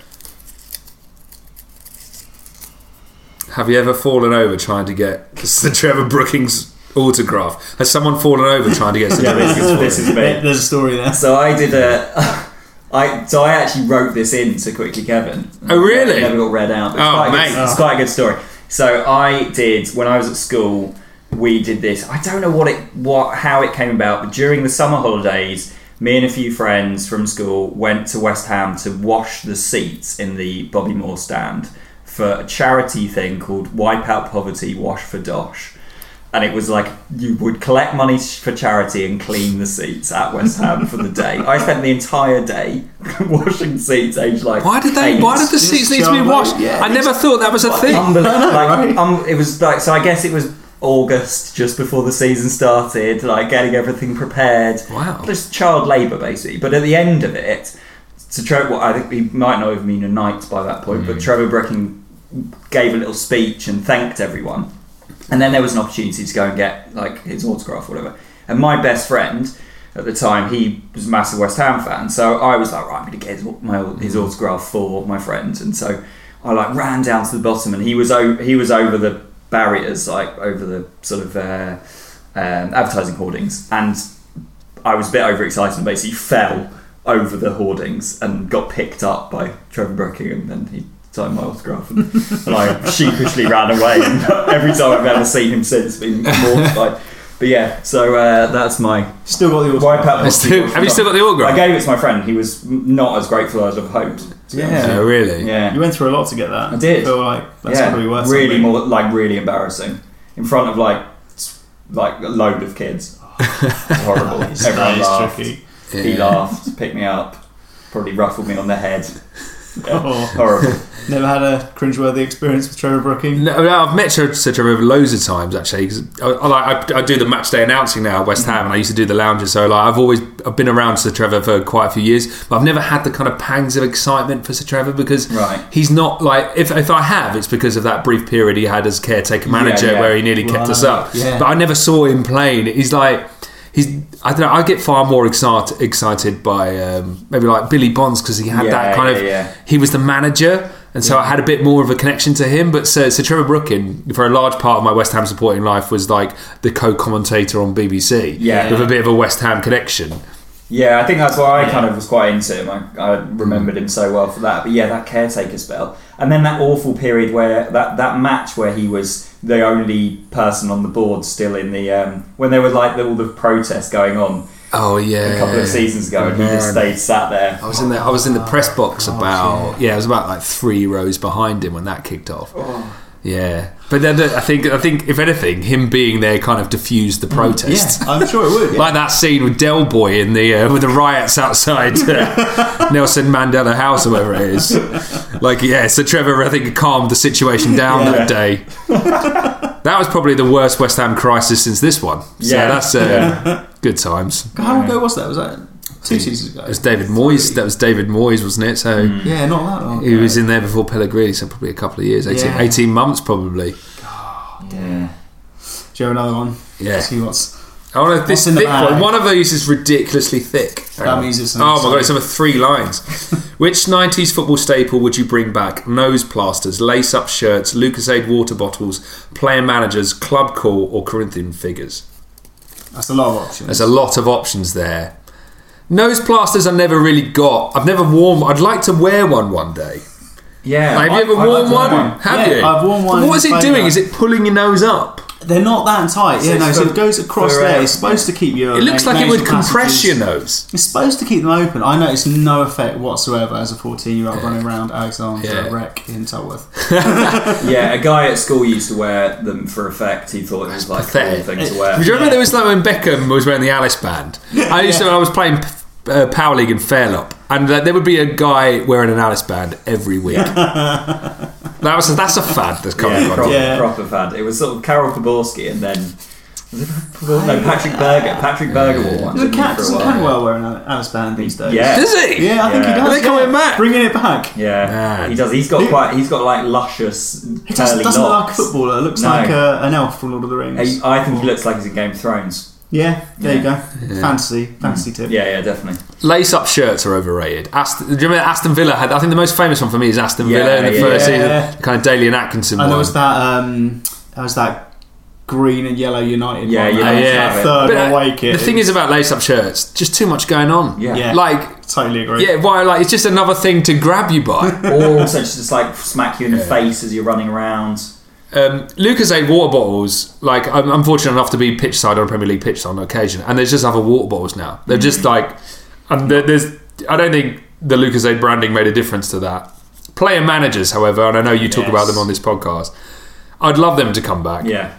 Have you ever fallen over trying to get Sir Trevor Brooking's autograph? Has someone fallen over trying to get Sir Yeah, Trevor this is, this is me. There's a story there. So I did a. I so I actually wrote this in to quickly Kevin. Oh, really? It never got read out. It's Oh, quite mate. Good, it's quite a good story. So I did when I was at school. We did this. I don't know what it what how it came about, but during the summer holidays, me and a few friends from school went to West Ham to wash the seats in the Bobby Moore stand for a charity thing called Wipe Out Poverty, Wash for Dosh. And it was like you would collect money for charity and clean the seats at West Ham for the day. I spent the entire day washing seats, aged like Why did they? eight. Why did the seats need to be washed? yeah. I never thought that was a thing. Unbelievable. Like, um, it was like so. I guess it was August, just before the season started, like getting everything prepared. Wow. just child labour basically. But at the end of it, so Trevor, well, I think he might not have been a knight by that point, Mm. but Trevor Brooking gave a little speech and thanked everyone. And then there was an opportunity to go and get like his autograph or whatever. And my best friend at the time, he was a massive West Ham fan, so I was like, right, I'm going to get his, my, his Mm. autograph for my friend. And so I like ran down to the bottom, and he was o- he was over the barriers, like over the sort of uh, um, advertising hoardings, and I was a bit overexcited and basically fell over the hoardings and got picked up by Trevor Brooking, and then he signed my autograph, and, and I sheepishly ran away. And every time I've ever seen him since, been mortified. But yeah, so uh, that's my Still got the wipe out. Have you still- have you still got the autograph? I gave it to my friend. He was not as grateful as I'd have hoped. to be Yeah. honest. Really? Yeah. You went through a lot to get that. I did. feel like that's yeah, got to be worth really something. more like really embarrassing in front of like s- like a load of kids. Horrible. That is- Everyone that is laughed. tricky. He Yeah. laughed, picked me up, probably ruffled me on the head. Yeah, Oh. Horrible. Never had a cringeworthy experience with Trevor Brooking. No, no, I've met Sir Sir Trevor loads of times actually because I, I, I do the match day announcing now at West Ham, and I used to do the lounges. So like, I've always I've been around Sir Trevor for quite a few years, but I've never had the kind of pangs of excitement for Sir Trevor because Right. he's not like if if I have, it's because of that brief period he had as caretaker manager yeah. where he nearly kept us up. yeah. But I never saw him playing. He's like. He's I don't know. I get far more excited excited by um, maybe like Billy Bonds because he had Yeah, that kind yeah, of yeah. he was the manager. And so I had a bit more of a connection to him, but so, so Trevor Brooking, for a large part of my West Ham supporting life, was like the co-commentator on BBC, Yeah. with a bit of a West Ham connection. Yeah, I think that's why I kind of was quite into him. I, I remembered him so well for that. But yeah, that caretaker spell, and then that awful period where that, that match where he was the only person on the board still in the um, when there were like all the protests going on Oh yeah, a couple of seasons ago, and he just stayed sat there. I was in the I was in the press box about yeah. I was about like three rows behind him when that kicked off. Yeah, but then the, I think I think if anything, him being there kind of diffused the protest. Yeah, I'm sure it would. Yeah. Like that scene with Del Boy in the uh, with the riots outside uh, Nelson Mandela House or whatever it is. Like yeah, so Trevor I think calmed the situation down Yeah. that day. That was probably the worst West Ham crisis since this one. So Yeah. that's uh, good times. How long ago was that? Was that two seasons ago? It was David Moyes. That was David Moyes, wasn't it? So. Mm. Yeah, not that long. He was in there before Pellegrini, so probably a couple of years, 18, Yeah. 18 months probably. Yeah. Do you have another one? Yeah. See what's. Oh, I want this in the thick bag? one. One of those is ridiculously thick. That means it's oh my god, it's over three lines. Which 90s football staple would you bring back? Nose plasters, lace up shirts, Lucozade water bottles, player managers, club call, or Corinthian figures? That's a lot of options. There's a lot of options there. Nose plasters I never really got. I've never worn. I'd like to wear one one day. Yeah. Have you ever I worn to one? wear Have Yeah, you? I've worn one What is it doing? playground. Is it pulling your nose up? They're not that tight. Yeah, So no. it's So it goes across for, there. It's supposed to keep your. It looks na- like it would compress your nose. It's supposed to keep them open. I noticed no effect whatsoever as a 14 year old running around Alexander Yeah. Wreck in Tolworth. Yeah, a guy at school used to wear them for effect. He thought it was like a cool pathetic. thing to wear. Do you remember there was like when Beckham was wearing the Alice band? I used to, when I was playing uh, Power League in Fairlop, and uh, there would be a guy wearing an Alice band every week. that was that's a fad that's coming Yeah, on. proper, Yeah. proper fan. It was sort of Karel Poborsky and then no Patrick Berger. Patrick Berger wore one. Doesn't didn't he, Cat, doesn't? Cantwell wear an Alice band these days? Yeah. Does he? Yeah, I think Yeah. he does. Are they coming yeah. back? Bringing it back. Yeah, Man. he does. He's got quite. He's got like luscious He does, curly doesn't look like a locks. footballer. Looks No. like uh, an elf from Lord of the Rings. He- I think he looks like he's in Game of Thrones. Yeah, there you Yeah. go. Fantasy, fantasy tip. Yeah, yeah, definitely. Lace up shirts are overrated. Aston, do you remember Aston Villa had? I think the most famous one for me is Aston Yeah, Villa in the yeah, first yeah. season, kind of Dalian Atkinson And one. there was that. Um, there was that green and yellow United. Yeah, one. United That was that third But, uh, away kit. the thing is about lace up shirts, just too much going on. Yeah. Yeah. Like, totally agree. yeah, why? Like, it's just another thing to grab you by. Or also just, just like smack you in the face as you're running around. Um, Lucozade water bottles. Like I'm, I'm fortunate enough to be pitch side on a Premier League pitch on occasion, and there's just other water bottles now. They're just like, and there- there's. I don't think the Lucozade branding made a difference to that. Player managers, however, and I know you talk Yes. about them on this podcast. I'd love them to come back, Yeah,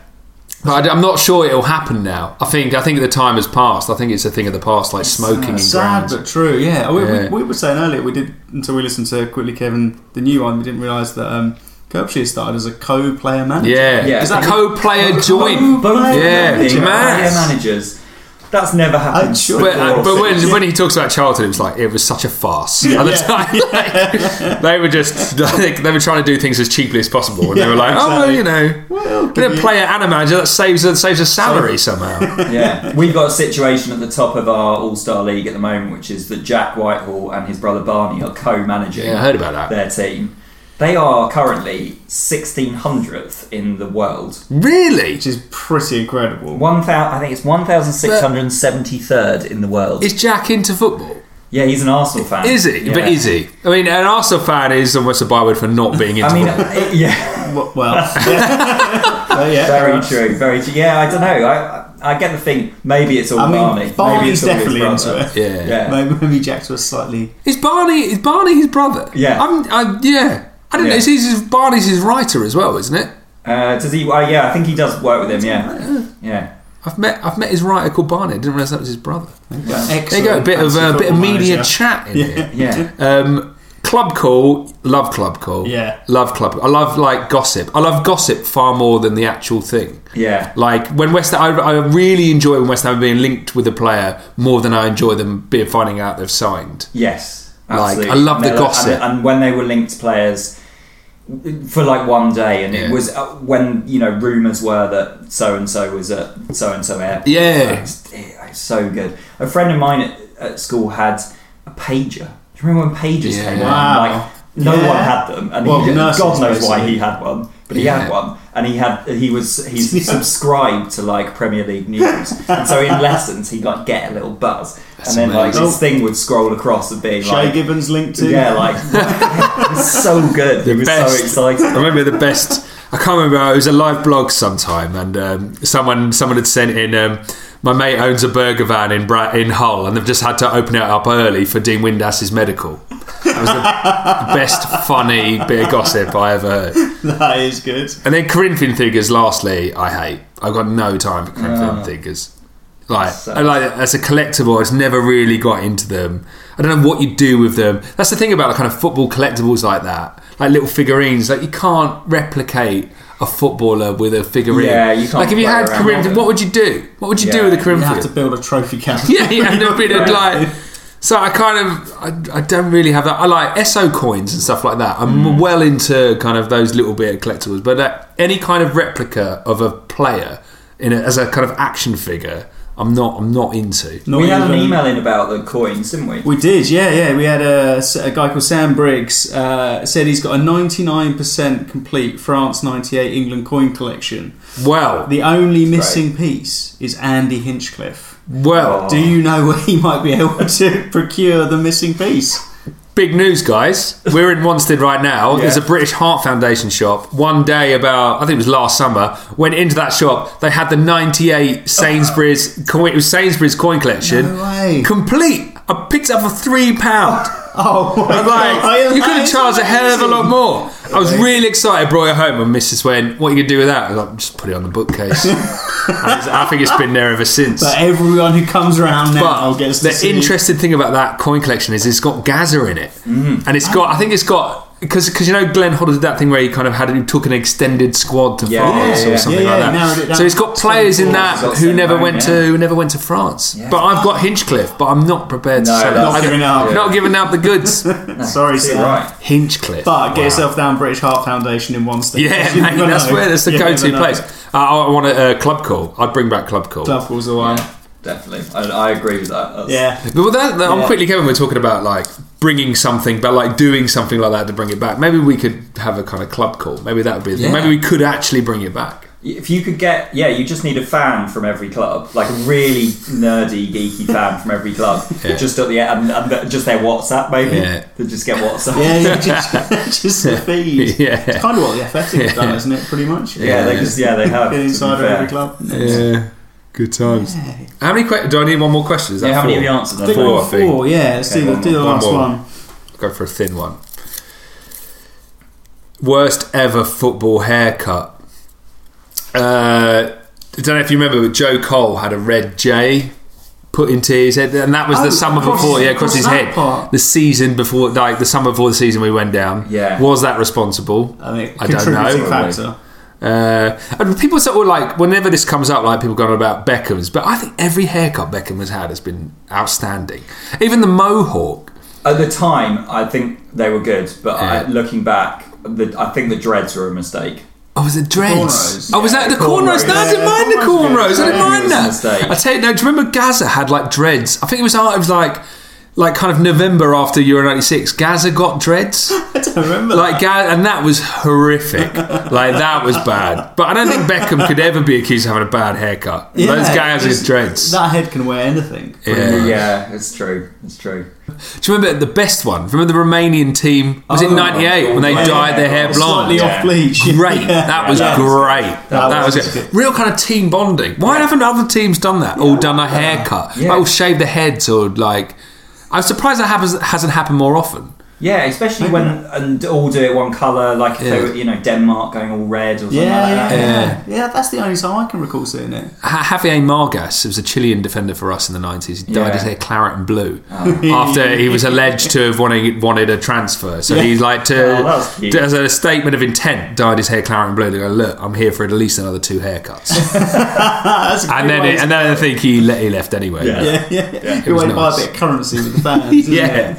but I, am not sure it'll happen now. I think I think the time has passed. I think it's a thing of the past, like smoking in Sad grounds. but true. Yeah. We, Yeah. We, we were saying earlier we did until we listened to quickly Kevin the new one. We didn't realise that um, Curbishley started as a co-player manager. Yeah, Yeah. It's a Is that- co-player joint. both Yeah, being mad. player managers. That's never happened. I'm sure But, uh, but when, when he talks about childhood, it was like it was such a farce. At the time, like, they were just like, they were trying to do things as cheaply as possible, and they were like, "Oh, well, you know, Well, we're going to play an manager that saves a, saves a salary somehow." yeah, we've got a situation at the top of our All Star League at the moment, which is that Jack Whitehall and his brother Barney are co-managing Yeah, I heard about that. their team. They are currently 1600th in the world. Really? which is pretty incredible. One thousand, I think it's 1673rd in the world. Is Jack into football? yeah, he's an Arsenal fan. Is he? Yeah. But is he? I mean, an Arsenal fan is almost a byword for not being into I mean, football. uh, yeah, Well, yeah. Uh, yeah. very true, very true. Yeah, I don't know. I I get the thing. Maybe it's all I mean, Barney. Maybe Barney's it's all his definitely brother. into it. Yeah. Yeah. Maybe, maybe Jack's was slightly. Is Barney? Is Barney his brother? Yeah. I'm, I, yeah. I don't know. Yeah. Is his, Barney's his writer as well, isn't it? Uh, does he? Uh, yeah, I think he does work with him. Yeah, yeah. I've met I've met his writer called Barney. I didn't realise that was his brother. Excellent There you go. A bit of fantasy a bit of media manager. chat in here. Yeah. Um, club call, love club call. Yeah. love club. I love like gossip. I love gossip far more than the actual thing. Yeah. Like when West, I, I really enjoy when West Ham are being linked with a player more than I enjoy them being finding out they've signed. Yes. Like, I love the And- gossip. And, and when they were linked players, for like one day, and Yeah. it was uh, when you know rumors were that so and so was at so and so airport. Yeah. it's, it's so good. A friend of mine at, at school had a pager. Do you remember when pagers Yeah. came Wow. out? Like no Yeah. one had them, and Well, he, God knows why he had one, but he Yeah. had one, and he had he was he's Yeah. subscribed to like Premier League news, and so in lessons he'd like get a little buzz, That's and then like amazing. this thing would scroll across and be like Shay. Gibbons linked to. Yeah, like it was so good. The he was best. so I remember the best. I can't remember. It was a live blog sometime, and um, someone someone had sent in. Um, my mate owns a burger van in Bra- in Hull, and they've just had to open it up early for Dean Windass's medical. That was the, best funny bit of gossip I ever heard. that is good. And then Corinthian figures. Lastly, I hate. I've got no time for Corinthian Oh. figures. Like, So- I like as a collectible, I just never really got into them. I don't know what you do with them. That's the thing about the kind of football collectibles like that, like little figurines. Like you can't replicate a footballer with a figurine. Yeah, you can't Like if you had Corinthian, what would you do? What would you do Yeah, with a You Corinthian? have to build a trophy cabinet. yeah, yeah, a bit of like. So I kind of, I, I don't really have that. I like SO coins and stuff like that. I'm Mm. well into kind of those little bit of collectibles, but uh, any kind of replica of a player in a, as a kind of action figure, I'm not, I'm not into. Not we had an email in about the coins, didn't we? We did, yeah, yeah. We had a, a guy called Sam Briggs uh, said he's got a 99% complete France 98 England coin collection. Well, The only That's missing piece is Andy Hinchcliffe. Well, Oh. Do you know where he might be able to procure the missing piece? big news, guys. We're in Wanstead right now. Yeah. There's a British Heart Foundation shop. One day, about I think it was last summer, went into that shop. They had the '98 Sainsbury's coin. It was Sainsbury's coin collection, No way. complete. I picked it up for three pound. Oh my I'm god! like, you could have is charged a hell of a lot more. I was really excited. Brought it home, and Mrs. went, "What are you gonna do with that?" I was like, "Just put it on the bookcase." And it's- I think it's been there ever since. But everyone who comes around now But gets to the see. interesting thing about that coin collection is it's got Gazza in it, Mm-hmm. and it's got. I think it's got because because you know Glenn Hoddle did that thing where he kind of had he took an extended squad to Yeah, France yeah, or something Yeah, yeah, like narrowed it that. So he's got players in that who never home, went yeah. to who never went to France. Yeah. But I've got Hinchcliffe, but I'm not prepared to No, sell it. that's- I don't- giving up. Not giving out the goods. Sorry, You're Sam. right. Hinchcliffe. But get Wow. yourself down British Heart Foundation in Wanstead. Yeah, mate, that's know. where that's the You go-to place. Uh, I want a uh, club call. I'd bring back club call. Club call's the one. Yeah, definitely. I, I agree with that. That's, Yeah. But with that, that- I'm Yeah. quickly, Kevin. We're talking about like bringing something, but like doing something like that to bring it back. Maybe we could have a kind of club call. Maybe that would be. The Yeah. Maybe we could actually bring it back. If you could get, yeah, you just need a fan from every club, like a really nerdy, geeky fan from every club, Yeah. just at the end, and, and just their WhatsApp, maybe. Yeah. To just get WhatsApp. Yeah, yeah, just, just the feed. Yeah. It's kind of what the Athletic have done, isn't it? Pretty much. Yeah, they just, yeah, they have. Get inside of every club. Yeah, good times. Yeah. How many questions? Do I need one more question? Is that Yeah, how many have you answered? I then? think Four, I think. four, yeah. Let's Okay, do, the, one do the last One more. one. Go for a thin one. Worst ever football haircut. Uh, I don't know if you remember, but Joe Cole had a red J put into his head, and that was Oh, the summer across- before, yeah, across across his head. part. The season before, like the summer before the season we went down. Yeah. Was that responsible? I think I don't know. factor. Uh, and people sort of like whenever this comes up, like people going on about Beckham's, but I think every haircut Beckham has had has been outstanding. Even the mohawk. At the time, I think they were good, but I, looking back, the, I think the dreads were a mistake. Oh, was it dreads? cornrows. Oh, was that Yeah, the cornrows? cornrows. No, I didn't mind the cornrows good. I didn't mind that. I tell you, no, do you remember Gazza had like dreads? I think it was, uh, it was like, like kind of November after Euro '96. Gazza got dreads. I remember. Like, Ga- and that was horrific. like, that was bad. But I don't think Beckham could ever be accused of having a bad haircut. Yeah, Those guys it's- with dreads. That head can wear anything. Yeah. Yeah, it's true. It's true. Do you remember the best one? Remember the Romanian team? Was it Oh, '98 when they yeah, dyed their hair blonde? Slightly Yeah. off bleach. Great. Yeah. That was Yeah. great. That, That was, was it. good. Real kind of team bonding. Why haven't other teams done that? All done a haircut. Yeah. Like, all shave their heads or like. I'm surprised that happens, hasn't happened more often. Yeah, especially when and all do it one colour, like if they Yeah. were, you know, Denmark going all red or something Yeah, like yeah, that. yeah, yeah. That's the only time I can recall seeing it. Ha- Javier Margas was a Chilean defender for us in the 90s. He dyed Yeah. his hair claret and blue Oh. after he was alleged to have wanted, wanted a transfer. So he like to, Oh, that cute. as a statement of intent, dyed his hair claret and blue. They go, look, I'm here for at least another two haircuts. That's a great and then, way it, to- and then I think he, le- he left anyway. Yeah. yeah, yeah, yeah. It Good was way buy a bit of currency with the fans. isn't yeah.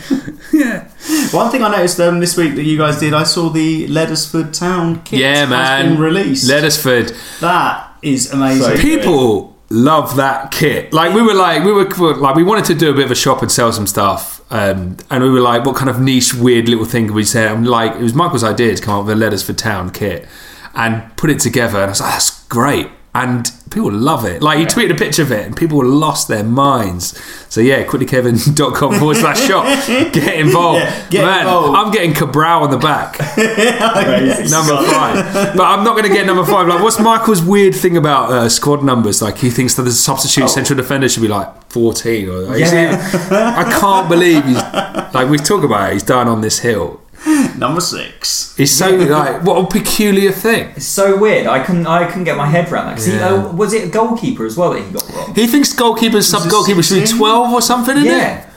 yeah. One thing I noticed um, this week that you guys did, I saw the Leddersford Town kit Yeah, has man. been released. Leddersford. that is amazing. So- People love that kit. Like we were like we were like we wanted to do a bit of a shop and sell some stuff, um, and we were like, what kind of niche, weird little thing could we say? And like it was Michael's idea to come up with a Letters for Town kit and put it together. And I was like, that's great. And people love it. Like he tweeted a picture of it, and people lost their minds. So yeah, quicklykevin.com forward slash shop. Get involved, Yeah, get man. involved. I'm getting Cabral on the back number five. But I'm not going to get number five. Like, what's Michael's weird thing about uh, squad numbers? Like, he thinks that the substitute central defender should be like 14. Or like, Yeah. I can't believe he's like we talk about it. He's down on this hill. Number six. He's so like what a peculiar thing. It's so weird. I couldn't. I couldn't get my head around that. 'Cause he, Yeah. oh, was it a goalkeeper as well that he got wrong? He thinks goalkeepers, sub goalkeepers should be 16? 12 or something, isn't Yeah. it?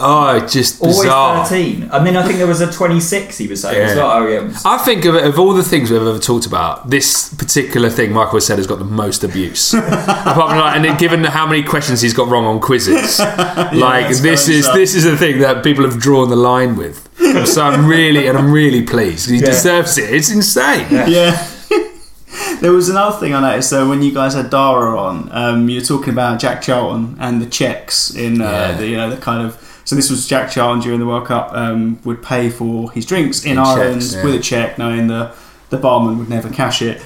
Oh, it's just Always bizarre. thirteen. And then I think there was a twenty-six. He was saying as Yeah. well. Oh yeah. it was- I think of, of all the things we've ever talked about, this particular thing Michael has said has got the most abuse. Apart from like, and then given how many questions he's got wrong on quizzes, like that's this going is up. this is the thing that people have drawn the line with. So I'm really and I'm really pleased. He deserves it. It's insane. Yeah. there was another thing I noticed though when you guys had Dara on. Um, you were talking about Jack Charlton and the checks in uh, Yeah. the you know the kind of. So this was Jack Charlton during the World Cup um, would pay for his drinks in, In Ireland checks, yeah. with a check, knowing the the barman would never cash it.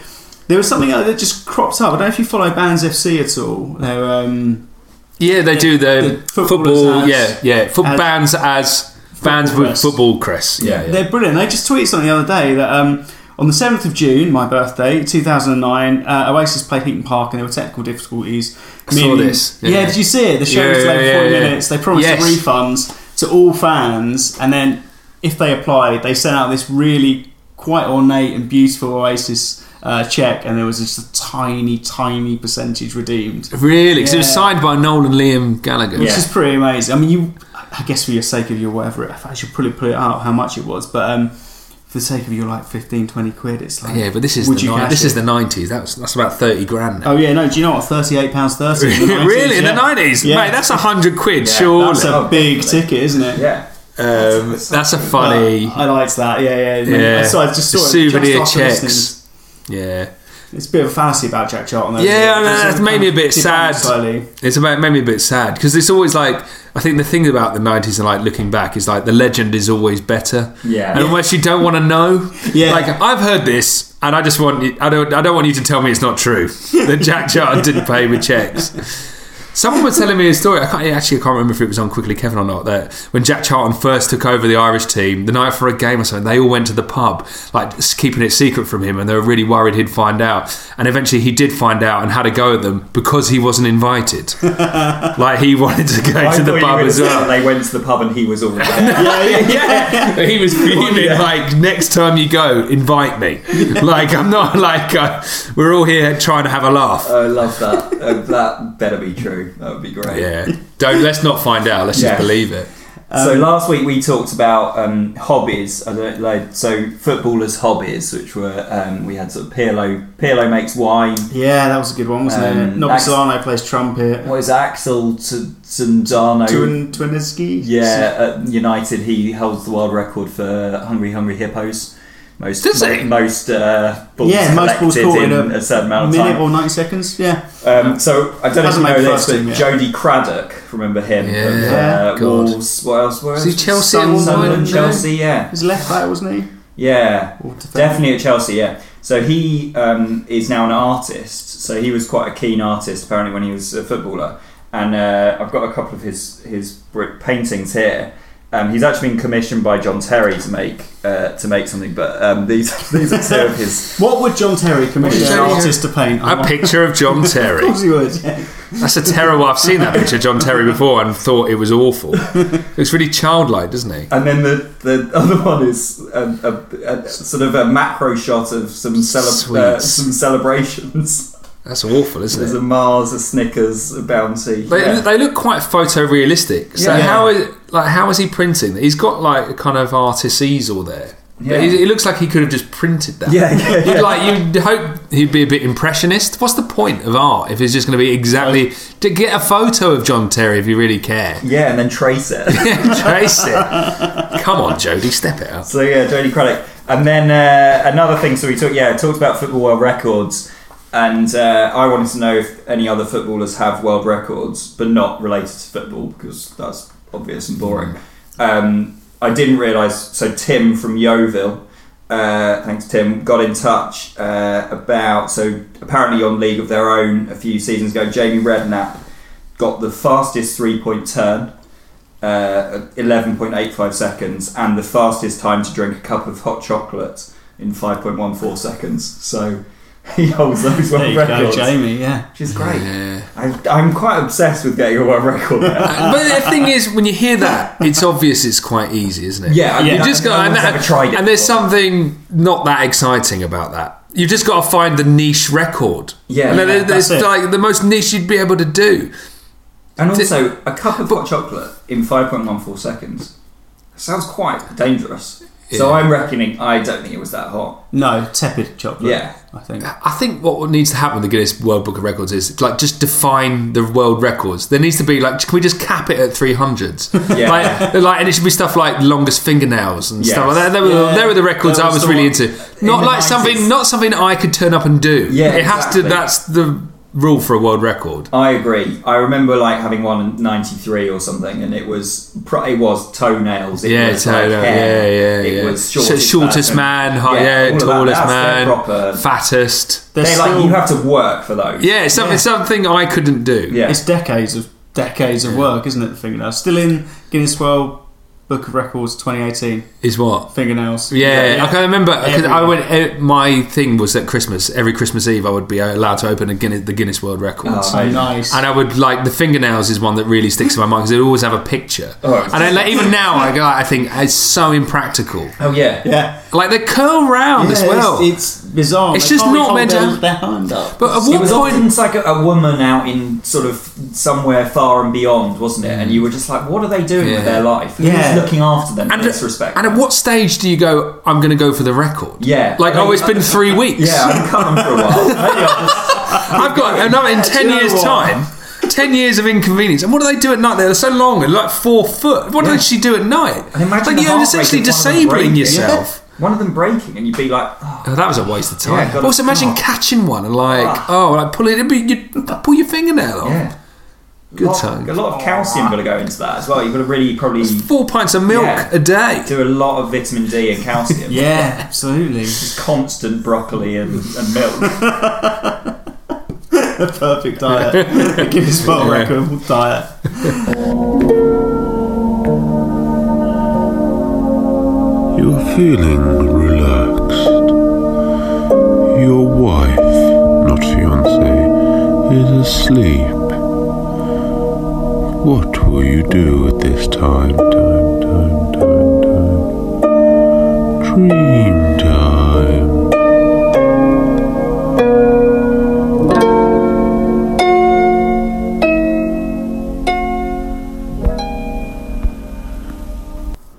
There was something that just cropped up. I don't know if you follow Bands FC at all. They're, um, Yeah, they do the, The football. as- yeah, yeah, foot bands as bands Football with crest. football crests. Yeah, yeah. They're brilliant. They just tweeted something the other day that um, on the 7th of June, my birthday, 2009, uh, Oasis played Heaton Park and there were technical difficulties. I saw this, Yeah. yeah. did you see it? The show Yeah, was delayed yeah, 40 yeah, yeah. minutes. They promised Yes. refunds to all fans and then if they applied, they sent out this really quite ornate and beautiful Oasis uh, check and there was just a tiny, tiny percentage redeemed. Really, because it was signed by Noel and Liam Gallagher. Which Yeah. is pretty amazing. I mean, you. I guess for your sake of your whatever, I should probably put it out how much it was, but um, for the sake of your like 15, 20 quid, it's like. Yeah, but this is Would the you ni- cash this is it? the nineties. That's that's about thirty grand. Now. Oh yeah, no. Do you know what? Thirty-eight pounds thirty. really, in the nineties, Yeah. mate, that's a hundred quid, Yeah, surely. That's a big ticket, isn't it? yeah. um, that's a funny, I liked that. Yeah, yeah. yeah. So I just saw it souvenir just after checks. listening. Yeah, It's a bit of a fallacy about Jack Charlton. Though, Yeah, it? Because it's it made me a bit sad. Slightly. it's about made me a bit sad because it's always like I think the thing about the nineties and like looking back is like the legend is always better. Yeah. and unless you don't want to know, Yeah. like I've heard this, and I just want you, I don't I don't want you to tell me it's not true that Jack Charlton didn't pay with checks. Someone was telling me a story. I can't actually I can't remember if it was on Quickly Kevin or not. That when Jack Charlton first took over the Irish team, the night for a game or something, they all went to the pub, like keeping it secret from him, and they were really worried he'd find out. And eventually, he did find out and had a go at them because he wasn't invited. like he wanted to go I to the pub as well. They went to the pub and he was all there. yeah, he was fuming Yeah. like next time you go, invite me. Like I'm not like uh, we're all here trying to have a laugh. I love that. Uh, that better be true. That would be great. Yeah, don't let's not find out. Let's Yeah. just believe it. so last week we talked about um, hobbies. Like so footballers' hobbies, which were um, we had sort of Pirlo. Pirlo makes wine. Yeah, that was a good one, wasn't it? Um, Nobby Ax- Solano plays trumpet. What is Axel T- Zandano? Twin Twiniski. Yeah, at United he holds the world record for Hungry Hungry Hippos. Most Does he? most uh, balls Yeah, most balls collected caught in in a a certain amount of minute time. or ninety seconds. Yeah. Um, so I don't know if Hasn't you know made this, first but team yet. Jody Craddock, remember him? from, Yeah, uh, God. Wolves. What else? Where Was he else? Chelsea at Sun- one Sunderland. Chelsea, yeah, He's left back, wasn't he? yeah, definitely at Chelsea, yeah. So he um, is now an artist. So he was quite a keen artist apparently when he was a footballer, and uh, I've got a couple of his his brick paintings here. Um, he's actually been commissioned by John Terry to make uh, to make something, but um, these these are two of his. What would John Terry commission an artist to paint? A picture of John Terry. Of Terry. course he would. Yeah. That's a terrible. I've seen that picture of John Terry before and thought it was awful. Looks really childlike, doesn't he? And then the, the other one is a, a, a sort of a macro shot of some cele- uh, Sweets. some celebrations. That's awful, There's isn't it? There's a it? Mars, a Snickers, a Bounty. They, Yeah. they look quite photorealistic. So Yeah. how is like how is he printing? He's got like a kind of artist's easel there. Yeah. But he, it looks like he could have just printed that. Yeah, yeah, You'd yeah. like you'd hope he'd be a bit impressionist. What's the point of art if it's just going to be exactly to get a photo of John Terry if you really care? Yeah, and then trace it. Trace it. Come on, Jody, step it up. So yeah, Jody Craddock. And then uh, another thing. So we talked. Yeah, talked about football world records, and uh, I wanted to know if any other footballers have world records, but not related to football because that's obvious and boring. Um, I didn't realise. So Tim from Yeovil. Uh, thanks, Tim. Got in touch uh, about so apparently on League of Their Own a few seasons ago. Jamie Redknapp got the fastest three point turn uh, 11.85 seconds and the fastest time to drink a cup of hot chocolate in 5.14 seconds. So he holds those There world you go, records, Jamie. Yeah. she's great. Yeah. I, I'm quite obsessed with getting a world record. But the thing is, when you hear that, it's obvious it's quite easy, isn't it? Yeah, I mean, you I just got no and, ever tried it and there's before. something not that exciting about that. You've just got to find the niche record. Yeah, and then yeah, there's that's it. like the most niche you'd be able to do. And also, a cup of hot chocolate in 5.14 seconds sounds quite dangerous. So Yeah. I'm reckoning I don't think it was that hot. No, tepid chocolate. Yeah. I think. I think what needs to happen with the Guinness World Book of Records is like just define the world records. There needs to be like, can we just cap it at three hundreds? Yeah. like, like, and it should be stuff like longest fingernails and stuff Yes. like that. They were, Yeah. they were the records That I was was the really one- into. Not the like 90s. something, not something I could turn up and do. Yeah, it has exactly. to. That's the rule for a world record. I agree. I remember like having one in '93 or something, and it was it was toenails. It Yeah, was toenail, like hair. yeah, yeah, It yeah. was So shortest, shortest man, hi- yeah, all of that. tallest man, proper. fattest. There's They like still- you have to work for those. Yeah, it's something, Yeah. something I couldn't do. yeah. It's decades of decades of work, isn't it? The fingernails still in Guinness World Book of Records 2018. Is what? Fingernails. Yeah, I can remember because I Everywhere. went. eh, My thing was that Christmas. Every Christmas Eve, I would be allowed to open a Guinness, the Guinness World Records. Oh, So nice. And I would like the fingernails is one that really sticks in my mind because they always have a picture. Oh, and then, like, even now, I go, I think it's so impractical. Oh yeah. yeah. Like they curl round as well. It's, it's bizarre. It's They just can't meant to their, have- their hand up. but at It what was point? often like a, a woman out in sort of somewhere far and beyond, wasn't it? And you were just like, what are they doing Yeah. with their life? Who's Yeah. Looking after them and, in this respect? and at what stage do you go? I'm going to go for the record. Yeah. Like, I mean, oh, it's been three weeks. yeah, I'm coming for a while. Maybe I'll just I've got another in ten years' what? time. Ten years of inconvenience, and what do they do at night? They're so long and like four foot. What Yeah. does she do at night? And imagine like you're essentially rate of one of them disabling yourself. one of them breaking, and you'd be like, oh, Oh, that was a waste of time. Yeah, also, imagine oh. catching one and like, Ah. oh, like pull it, you pull your fingernail off. yeah. Good lot, time. A lot of calcium got to go into that as well. You've got to really probably Four pints of milk Yeah. a day. do a lot of vitamin D and calcium. yeah, absolutely. Just constant broccoli and, and milk. The perfect diet. the Guinness World Yeah. Record diet. You're feeling relaxed. Your wife, not fiance, is asleep. What will you do at this time? Time, time, time, time. Dream time.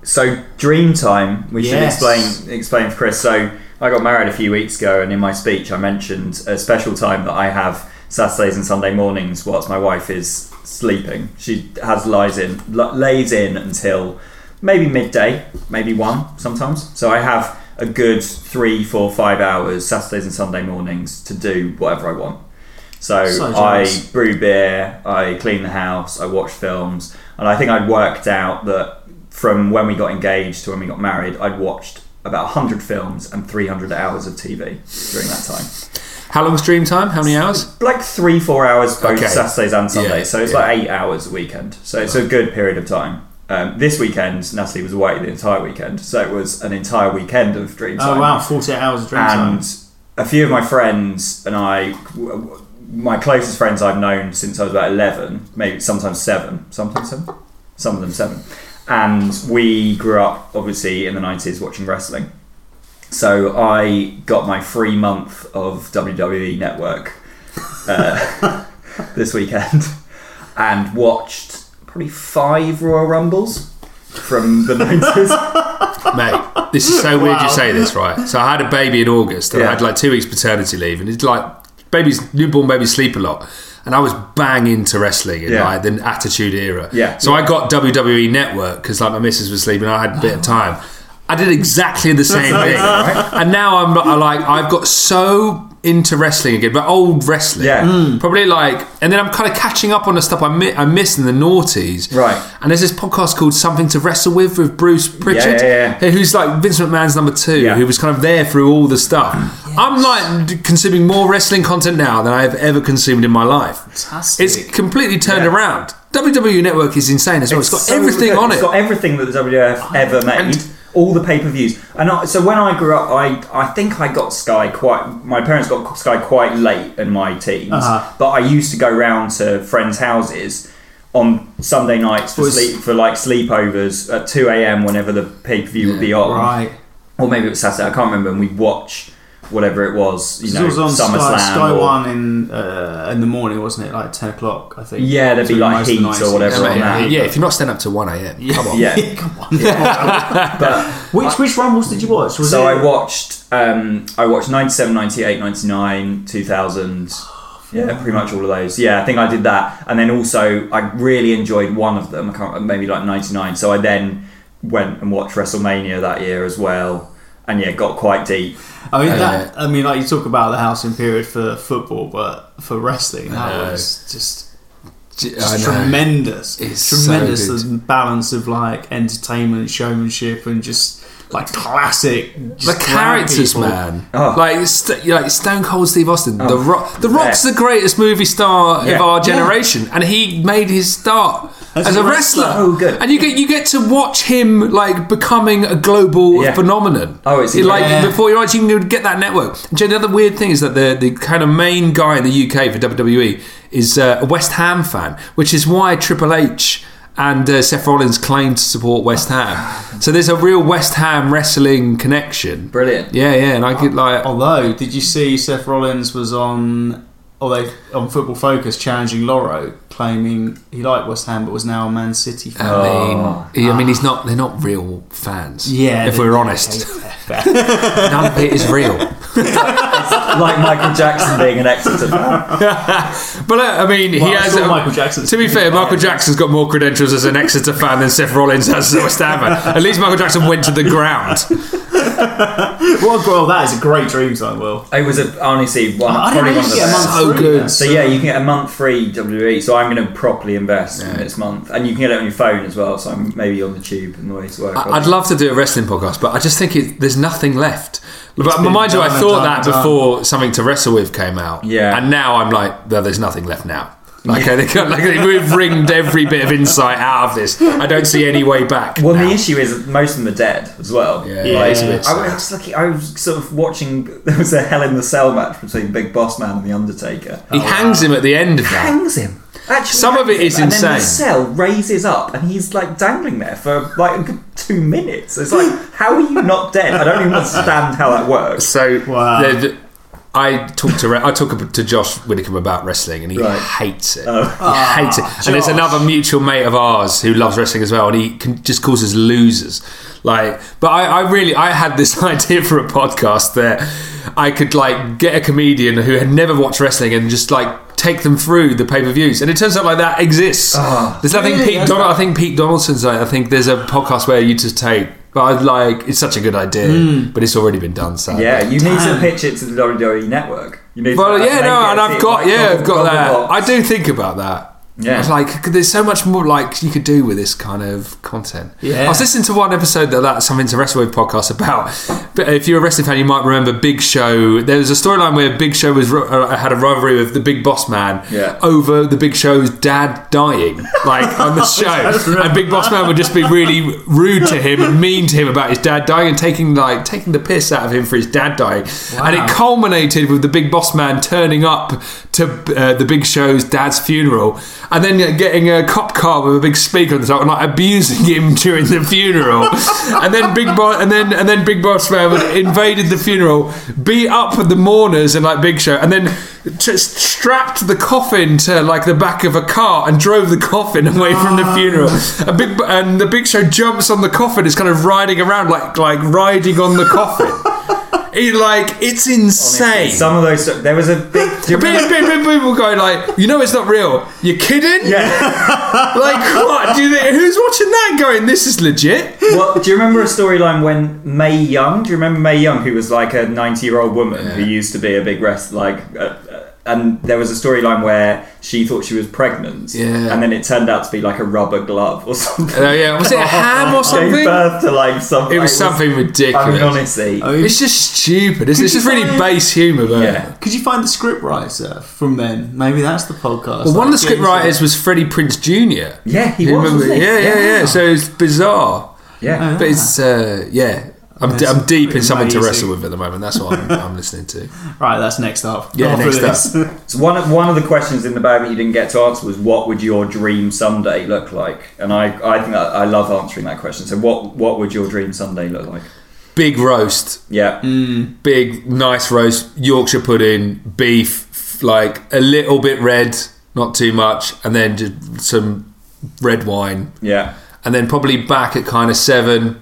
So Dreamtime, we Yes. should explain explain for Chris. So I got married a few weeks ago, and in my speech I mentioned a special time that I have Saturdays and Sunday mornings whilst my wife is sleeping. She has lies in lays in until maybe midday, maybe one sometimes. So I have a good three, four, five hours Saturdays and Sunday mornings to do whatever I want. So, So I brew beer, I clean the house, I watch films, and I think I'd worked out that from when we got engaged to when we got married, I'd watched about 100 films and 300 hours of TV during that time. How long's dream time? How many hours? Like three, four hours both Okay. Saturdays and Sundays, Yeah, so it's yeah. like eight hours a weekend. So it's a good period of time. Um, this weekend, Natalie was away the entire weekend, so it was an entire weekend of dream time Oh wow, 48 hours of drink time. and a few of my friends and I, my closest friends I've known since I was about eleven, maybe sometimes seven, sometimes seven, some of them seven, and we grew up obviously in the nineties watching wrestling. So I got my free month of WWE Network uh, this weekend and watched probably five Royal Rumbles from the nineties. Mate, this is so weird you say this, right? So I had a baby in August and Yeah. I had like two weeks paternity leave, and it's like babies, newborn babies sleep a lot. And I was bang into wrestling in Yeah. like the Attitude Era. Yeah. So I got WWE Network because like my missus was sleeping, I had a bit of time. I did exactly the same thing, and now I'm not I like I've got so into wrestling again, but old wrestling. Yeah. Mm. Probably like, and then I'm kind of catching up on the stuff I, mi- I missed in the noughties. Right. And there's this podcast called Something to Wrestle With with Bruce Pritchard, yeah, yeah. who's like Vince McMahon's number two, Yeah. who was kind of there through all the stuff. I'm like consuming more wrestling content now than I have ever consumed in my life. Fantastic. It's completely turned Yeah. around. WWE Network is insane as well. it's got so everything good. on it. It's got everything that the WWF ever made. And- all the pay per views. And I, so when I grew up, I I think I got Sky quite. My parents got Sky quite late in my teens, Uh-huh. but I used to go round to friends' houses on Sunday nights for Was- sleep for like sleepovers at two a.m. whenever the pay per view would be on, right. or maybe it was Saturday. I can't remember. And we'd watch whatever it was. You It know, was on SummerSlam. Sky, Sky or- One in uh, in the morning, wasn't it? Like ten o'clock, I think. Yeah, there'd be like most of the Heat or whatever Yeah, on that. yeah, if you're not staying up to 1 a.m., come on. Yeah. Come on. But Which which rumbles did you watch? Was so it? I watched um, I watched 97, 98, 99, 2000. Yeah, pretty much all of those. Yeah, I think I did that, and then also I really enjoyed one of them. I can't maybe like ninety nine. So I then went and watched WrestleMania that year as well, and yeah, got quite deep. I mean, that, I mean, like you talk about the housing period for football, but for wrestling, that was just, just tremendous. It's tremendous. good. the balance of like entertainment, showmanship, and just like classic. The characters, people. man. Oh. Like, st- like Stone Cold Steve Austin. the Oh, Rock. The the Rock's best. the greatest movie star Yeah. of our Yeah. generation, and he made his start as, As a wrestler. Oh, good. And you get you get to watch him like becoming a global Yeah. phenomenon. Oh, it's He, like Yeah. before you actually can get that network. And Jay, the other weird thing is that the the kind of main guy in the UK for WWE is uh, a West Ham fan, which is why Triple H. And uh, Seth Rollins claimed to support West Ham, so there's a real West Ham wrestling connection. Brilliant. Yeah, yeah, and I could like. Although, did you see Seth Rollins was on, although on Football Focus challenging Loro, claiming he liked West Ham but was now a Man City fan. I mean, Oh. he- I mean, he's not. They're not real fans. yeah, if we're honest, hate none of it is real. like Michael Jackson being an Exeter fan. But uh, I mean, he I has. saw uh, Michael Jackson. To be fair, Michael Jackson's got more credentials as an Exeter fan than Seth Rollins has as a West Ham fan. At least Michael Jackson went to the ground. Well, well, that is a great dream time, Will. It was a, honestly one, I probably didn't one know of the get a best. month So free good. then. So yeah, you can get a month free WWE. So I'm going to properly invest in this month, and you can get it on your phone as well. So I'm maybe on the tube on the way to work. I- I'd love to do a wrestling podcast, but I just think it, there's nothing left. But been mind you, I thought done that done. before something to wrestle with came out. Yeah. and now I'm like, well, there's nothing left now. Like, they got, like we've wringed every bit of insight out of this. I don't see any way back. Well, now. the issue is most of them are dead as well. Yeah, Yeah. it's a bit I sad. was looking. I was sort of watching. There was a Hell in the Cell match between Big Boss Man and the Undertaker. He oh, hangs him at the end of that. He hangs him. Actually, Some of hangs it is him, and then the cell raises up, and he's like dangling there for like a good two minutes. It's like, how are you not dead? I don't even understand how that works. So Wow. the- the- I talked to I talked to Josh Widdicombe about wrestling, and he Right. hates it. Oh. He ah, hates it. And there's another mutual mate of ours who loves wrestling as well, and he can, just calls us losers. Like, but I, I really I had this idea for a podcast that I could like get a comedian who had never watched wrestling and just like take them through the pay per views, and it turns out like that exists. Ah. there's nothing. Really? Pete That's Donald, I think Pete Donaldson's. like, I think there's a podcast where you just take. But I like it's such a good idea, hmm. but it's already been done. So Yeah, you need to pitch it to the WWE network. You need well, to yeah, no, and I've got, yeah, I've got that. I do think about that. Yeah. It's like there's so much more like you could do with this kind of content. Yeah. I was listening to one episode that something to wrestle with podcast about. But if you're a wrestling fan, you might remember Big Show. There was a storyline where Big Show was uh, had a rivalry with the Big Boss Man Yeah. over the Big Show's dad dying, like on the show, and Big Boss Man would just be really rude to him and mean to him about his dad dying and taking like taking the piss out of him for his dad dying. And it culminated with the Big Boss Man turning up to uh, the Big Show's dad's funeral and then uh, getting a cop car with a big speaker on the top and like abusing him during the funeral. and then Big Boss and then and then Big Boss Man invaded the funeral, beat up the mourners and like Big Show, and then just strapped the coffin to like the back of a car and drove the coffin away from the funeral. And Big and the Big Show jumps on the coffin, is kind of riding around like like riding on the coffin. It, like it's insane. Some of those. There was a big. Do you Big, remember- big, big people going like, you know, it's not real. You're kidding? Yeah. Like what? Do you think, who's watching that? Going, this is legit. well, do you remember a storyline when Mae Young? Do you remember Mae Young, who was like a ninety-year-old woman who used to be a big rest like. And there was a storyline where she thought she was pregnant, Yeah. and then it turned out to be like a rubber glove or something. Oh yeah, was it a ham or something? Gave birth to like something. It was something I mean, ridiculous. honestly, I mean, It's just stupid. It's, it's just really find- base humour. But yeah. could you find the scriptwriter from then? Maybe that's the podcast. Well, one of the Like, script writers was Freddie Prinze Jr. Yeah, he You was. remember? wasn't he? Yeah, yeah, yeah. So it's bizarre, yeah. but it's uh, yeah. I'm, That's I'm deep in pretty something to wrestle with at the moment. That's what I'm, I'm listening to. Right, that's next up. Yeah, After next this. So one of, one of the questions in the bag that you didn't get to answer was what would your dream Sunday look like? And I, I think that, I love answering that question. So what what would your dream Sunday look like? Big roast, Yeah, mm. big nice roast, Yorkshire pudding, beef, like a little bit red, not too much, and then just some red wine, yeah, and then probably back at kind of seven,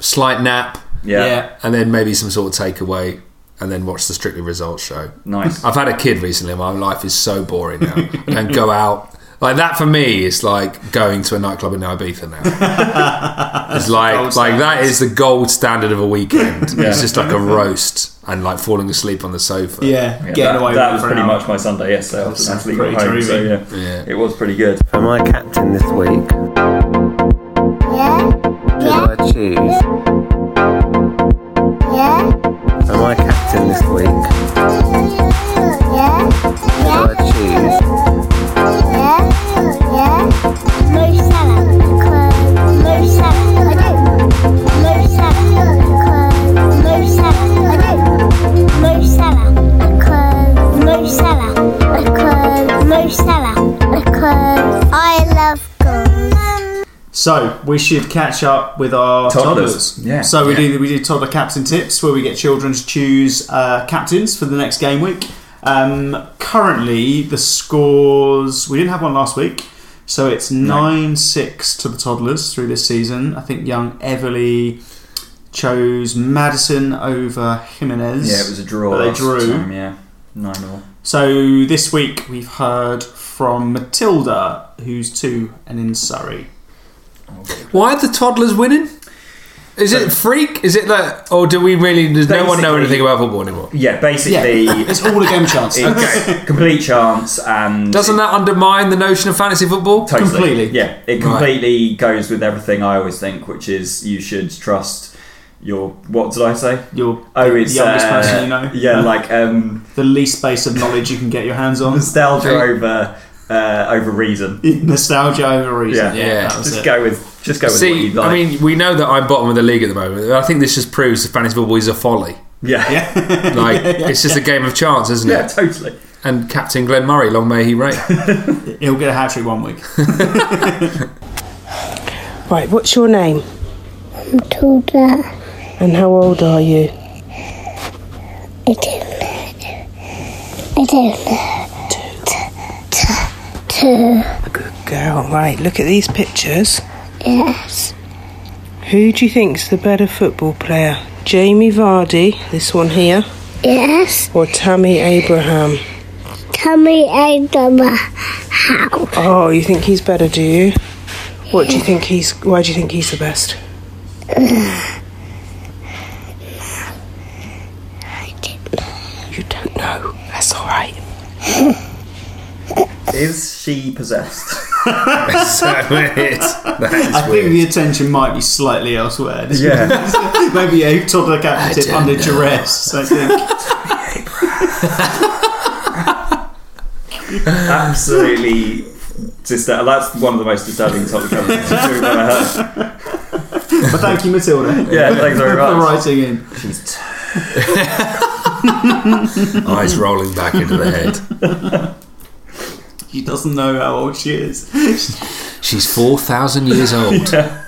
slight nap, yeah, Yeah. and then maybe some sort of takeaway, and then watch the Strictly Results show. Nice. I've had a kid recently. My life is so boring now. and go out. Like that for me is like going to a nightclub in Ibiza now. it's like gold like that standard. is the gold standard of a weekend. Yeah. It's just like a roast and like falling asleep on the sofa. Yeah, Yeah, getting that, away that was pretty an much my Sunday yesterday after sounds Natalie pretty got home. So yeah, Yeah. it was pretty good. For my captain this week, Yeah, who do I choose? My captain this week, yeah, do yeah, yeah. So we should catch up with our Toddlers. toddlers. Yeah. So we Yeah. do we did toddler captain tips where we get children to choose uh, captains for the next game week. Um, currently, the scores we didn't have one last week, so it's nine six to the toddlers through this season. I think young Everly chose Maddison over Jimenez. Yeah, it was a draw. They drew. time, yeah, nine all. So this week we've heard from Matilda, who's two and in Surrey. Why are the toddlers winning? Is it freak? Is it that, or do we really? Does no one know Basically- anything about football anymore? Yeah, basically, It's all a game chance. it's complete chance and Doesn't that undermine the notion of fantasy football? Totally. Completely. Yeah, it completely goes with everything I always think, which is you should trust your. What did I say? You're Oh, it's the youngest uh, person you know. Yeah, like um, the least base of knowledge you can get your hands on. nostalgia Hey. over uh, over reason. Nostalgia over reason. Yeah. Yeah, Yeah. Just it. go with just go with what See, you like. I mean, we know that I'm bottom of the league at the moment. I think this just proves that fantasy football is a folly. yeah, yeah, Like it's just a game of chance, isn't it? Yeah, totally. And Captain Glenn Murray, long may he reign. He'll get a hat trick one week. Right, what's your name? I'm Matilda, And how old are you? I don't know. I don't know. Two, Good girl. Right, look at these pictures. yes, Who do you think's the better football player? Jamie Vardy, this one here, yes. or Tammy Abraham? Me, Abraham, how? Oh, you think he's better, do you? What do you think he's? Why do you think he's the best? You don't know. That's all right. Is she possessed? so it. That is I think weird. the attention might be slightly elsewhere. Yeah. Maybe a toddler captain tip don't under know. duress. I think. Absolutely. Distur- that's one of the most disturbing topics conversations we've ever heard. But thank you, Matilda. Yeah, thanks very much. for writing in. She's t- Eyes rolling back into the head. You doesn't know how old she is. She's 4,000 years old.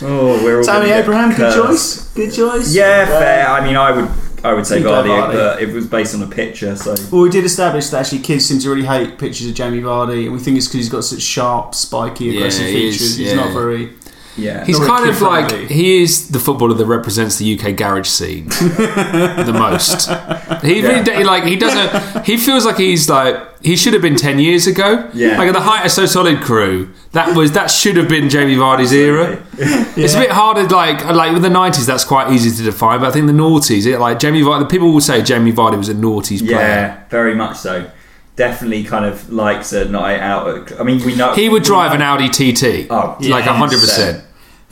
Oh, we're all Tammy gonna get Abraham, good cursed. choice. Good choice. Yeah, fair. I mean, I would, I would say You go Vardy, Vardy. but it was based on a picture, so Well, we did establish that actually kids seem to really hate pictures of Jamie Vardy, and we think it's because he's got such sharp, spiky, aggressive he is, features. He's yeah. not very. Yeah. He's Not kind of like kid-friendly. he is the footballer that represents the UK garage scene the most. He really do- like he doesn't. He feels like he's like he should have been ten years ago. Yeah. like at the height of So Solid crew, that was that should have been Jamie Vardy's era. It's a bit harder, like like with the nineties. That's quite easy to define, but I think the noughties, it like Jamie Vardy. The people will say Jamie Vardy was a noughties player. Yeah, very much so. Definitely kind of likes a night out. I mean, we know He would drive an Audi TT. Oh, like yeah. hundred percent.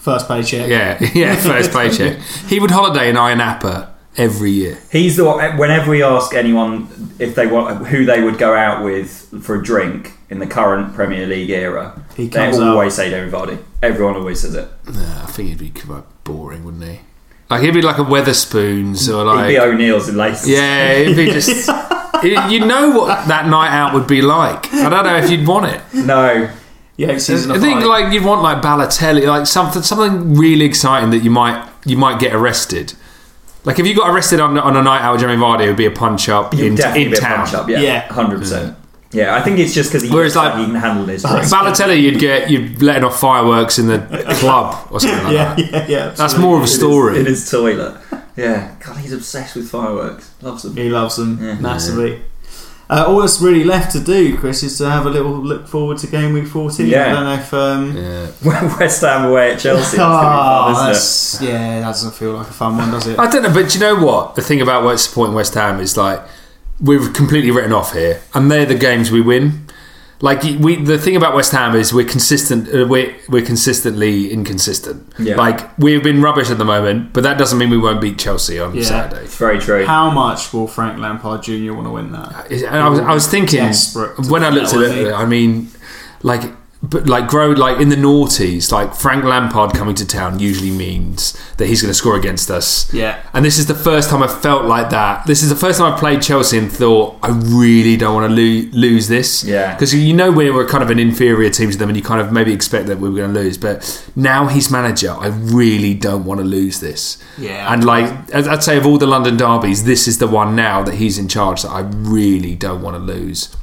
First paycheck. Yeah, yeah, first paycheck. He would holiday in Ayia Napa every year. He's the one. Whenever we ask anyone if they want who they would go out with for a drink in the current Premier League era, He they comes always say David Vardy. Everyone always says it. Nah, I think he'd be quite boring, wouldn't he? Like he'd be like a Wetherspoons or He'd be like O'Neill's in laces. yeah, it'd be just. you you know what that night out would be like. I don't know if you'd want it. No. Yeah, season I think like you'd want like Balotelli, like something something really exciting that you might you might get arrested. Like if you got arrested on, on a night out with Jeremy Vardy, it would be a punch up You'd in, definitely in be a town. punch up. Yeah, Yeah. hundred percent. Yeah, I think it's just because he, Whereas, like, like- he can handle his drink. Balotelli, you'd get you'd letting off fireworks in the club or something like yeah, that. yeah, yeah. That's more of a story. in his toilet. Yeah, God, he's obsessed with fireworks. Loves them. He loves them Yeah. massively. Uh, all that's really left to do, Chris, is to have a little look forward to game week 14. Yeah. I don't know if. Um, Yeah. West Ham away at Chelsea. Oh, fun, that's, yeah, that doesn't feel like a fun one, does it? I don't know, but do you know what? The thing about West supporting West Ham is like we're completely written off here, and they're the games we win. Like we, the thing about West Ham is we're consistent. Uh, we're we're consistently inconsistent. Yeah. Like we've been rubbish at the moment, but that doesn't mean we won't beat Chelsea on Yeah. Saturday. It's very true. How much will Frank Lampard Jr. want to win that? And I was, I was thinking when I looked at it. I mean, like, but like grow like in the noughties, like Frank Lampard coming to town usually means that he's going to score against us. Yeah. And this is the first time I felt like that. This is the first time I played Chelsea and thought I really don't want to lo- lose this. Yeah. Because you know we were kind of an inferior team to them, and you kind of maybe expect that we were going to lose. But now he's manager, I really don't want to lose this. Yeah. And like I'd say, of all the London derbies, this is the one now that he's in charge that I really don't want to lose.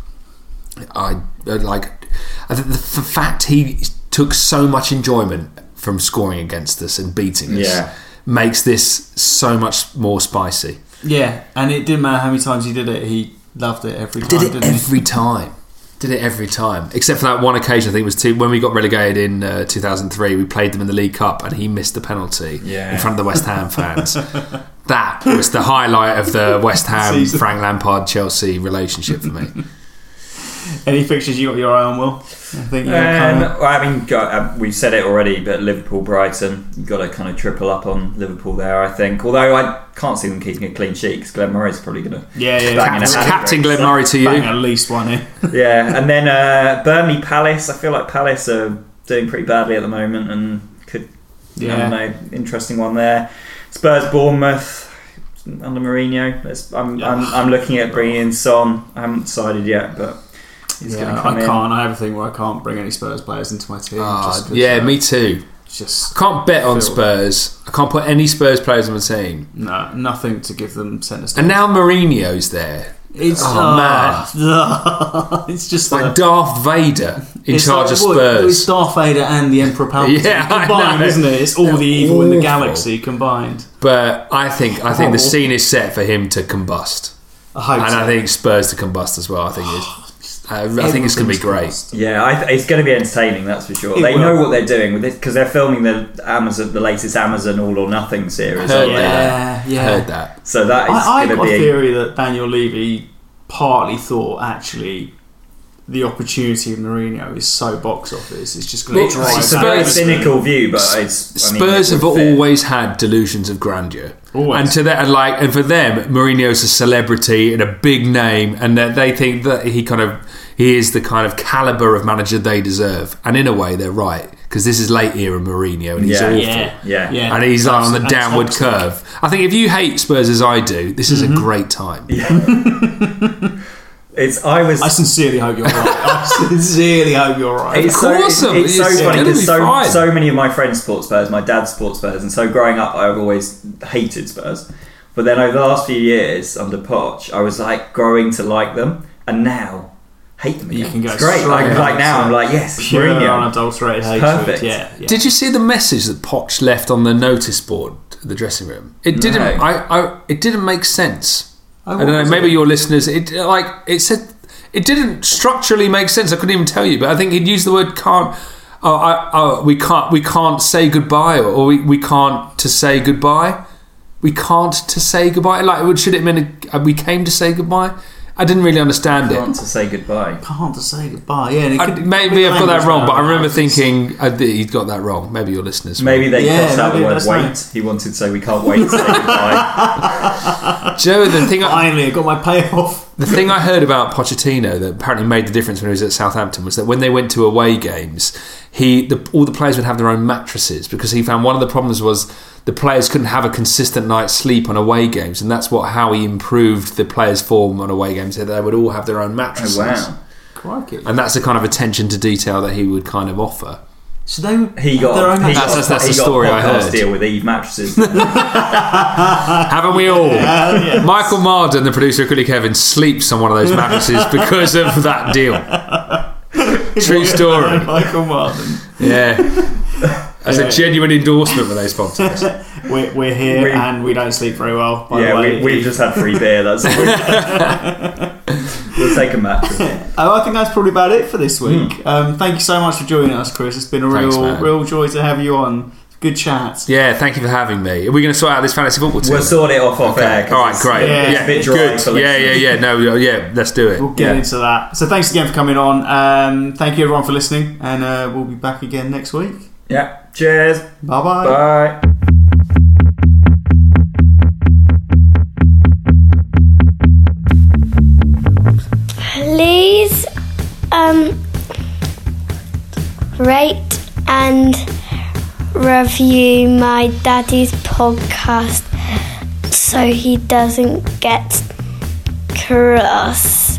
I like the f- fact he took so much enjoyment from scoring against us and beating us Yeah. makes this so much more spicy. Yeah, and it didn't matter how many times he did it, he loved it every time, Did it didn't he? every time. Did it every time, except for that one occasion. I think it was two, when we got relegated in uh, 2003. We played them in the League Cup, and he missed the penalty Yeah. in front of the West Ham fans. that was the highlight of the West Ham Frank Lampard Chelsea relationship for me. Any fixtures you got your eye on, Will? I think you're Um, kind of. well, I mean, got, uh, we've said it already, but Liverpool, Brighton, you've got to kind of triple up on Liverpool there. I think, although I can't see them keeping a clean sheet because Glenn Murray's probably going to Yeah, yeah, bang in Captain- hat Captain Glenn Murray to Bang you. at least one in. yeah, and then uh, Burnley Palace. I feel like Palace are doing pretty badly at the moment, and could I Yeah. don't know, interesting one there. Spurs Bournemouth under Mourinho. I'm, I'm I'm looking at bringing in Son. I haven't decided yet, but he's Yeah, I in. can't. I have a thing where I can't bring any Spurs players into my team. 'cause, yeah, uh, me too. Just I can't bet on Spurs. I can't put any Spurs players on the team. no, nothing to give them centre stage. And now Mourinho's there. it's Oh, ah, it's just Like like Darth Vader in charge like, of what, It's Spurs. Darth Vader and the Emperor Palpatine Yeah, combined, isn't it? It's all They're the evil in the galaxy combined. But I think I think the Oh. scene is set for him to combust, I hope and so. I think Spurs to combust as well. I think it's. I, I think it's going to be great. Everything's Yeah, I th- it's going to be entertaining. That's for sure. It they will. know what they're doing with it because they're filming the Amazon, the latest Amazon All or Nothing series. Heard aren't they? Yeah, yeah. Heard that. So that is I, I going got to a theory that Daniel Levy partly thought actually the opportunity of Mourinho is so box office. It's just going to drive. It's a very investment. cynical view, but it's I mean, Spurs have fit. always had delusions of grandeur, Always. and to that, and like, and for them, Mourinho's a celebrity and a big name, and that they think that he kind of he is the kind of caliber of manager they deserve. And in a way, they're right because this is late era Mourinho, and he's Yeah. awful. Yeah, Yeah. yeah. And he's like on the downward toxic. curve. I think if you hate Spurs as I do, this is a mm-hmm. great time. It's I was. I sincerely hope you're right. I sincerely hope you're right. It's Of so, course it's, it's so funny because so, fine. so many of my friends support Spurs, my dad supports Spurs, and so growing up I've always hated Spurs. But then over the last few years under Poch, I was like growing to like them, and now hate them again. You can go it's great. straight Like, up like now I'm like yes, Pure Mourinho. unadulterated hatred. perfect. Yeah, yeah. Did you see the message that Poch left on the notice board the dressing room? It didn't. No. I, I. It didn't make sense. I don't know. Maybe it? your listeners. It like it said. It didn't structurally make sense. I couldn't even tell you. But I think he'd used the word can't. Oh, I, oh, we can't. We can't say goodbye, or, or we, we can't to say goodbye. We can't to say goodbye. Like, should it mean we came to say goodbye? I didn't really understand it. Want to say goodbye. Can't to say goodbye. Yeah, and it I, could- maybe I've got that wrong, but I remember thinking uh, that he'd got that wrong. Maybe your listeners. will. Maybe they Yeah, crossed out the word wait. nice. He wanted to say we can't wait to say goodbye. Joe, the thing I, Finally, I got my payoff. the thing I heard about Pochettino that apparently made the difference when he was at Southampton was that when they went to away games, he the, all the players would have their own mattresses because he found one of the problems was the players couldn't have a consistent night's sleep on away games, and that's what how he improved the players' form on away games. That they would all have their own mattresses, oh wow. Crikey. and that's the kind of attention to detail that he would kind of offer. So they He got, their own he That's- got, that's- that's he the story a I podcast heard. deal with Eve mattresses. Haven't we all? Michael Marden, the producer of Quickly Kevin, sleeps on one of those mattresses because of that deal. True story. Michael Martin. Yeah. That's a genuine endorsement when they sponsor us. We're, we're here We- and we don't sleep very well. By the yeah, way. we, we've just had free beer. That's we'll take a mattress. Oh, I think that's probably about it for this week. Um, thank you so much for joining us, Chris. It's been a. Thanks, real, man. real joy to have you on. Good chat. Yeah, thank you for having me. Are we going to sort out this fantasy football team? We'll sort it off off air. 'cause All right, great. Yeah, Yeah, it's a bit dry good. Yeah, yeah, yeah. No, yeah, let's do it. We'll get Yeah. into that. So thanks again for coming on. Um, thank you everyone for listening, and uh, we'll be back again next week. Yeah. Cheers. Bye-bye. Bye. Please um, rate and review my daddy's podcast so he doesn't get cross.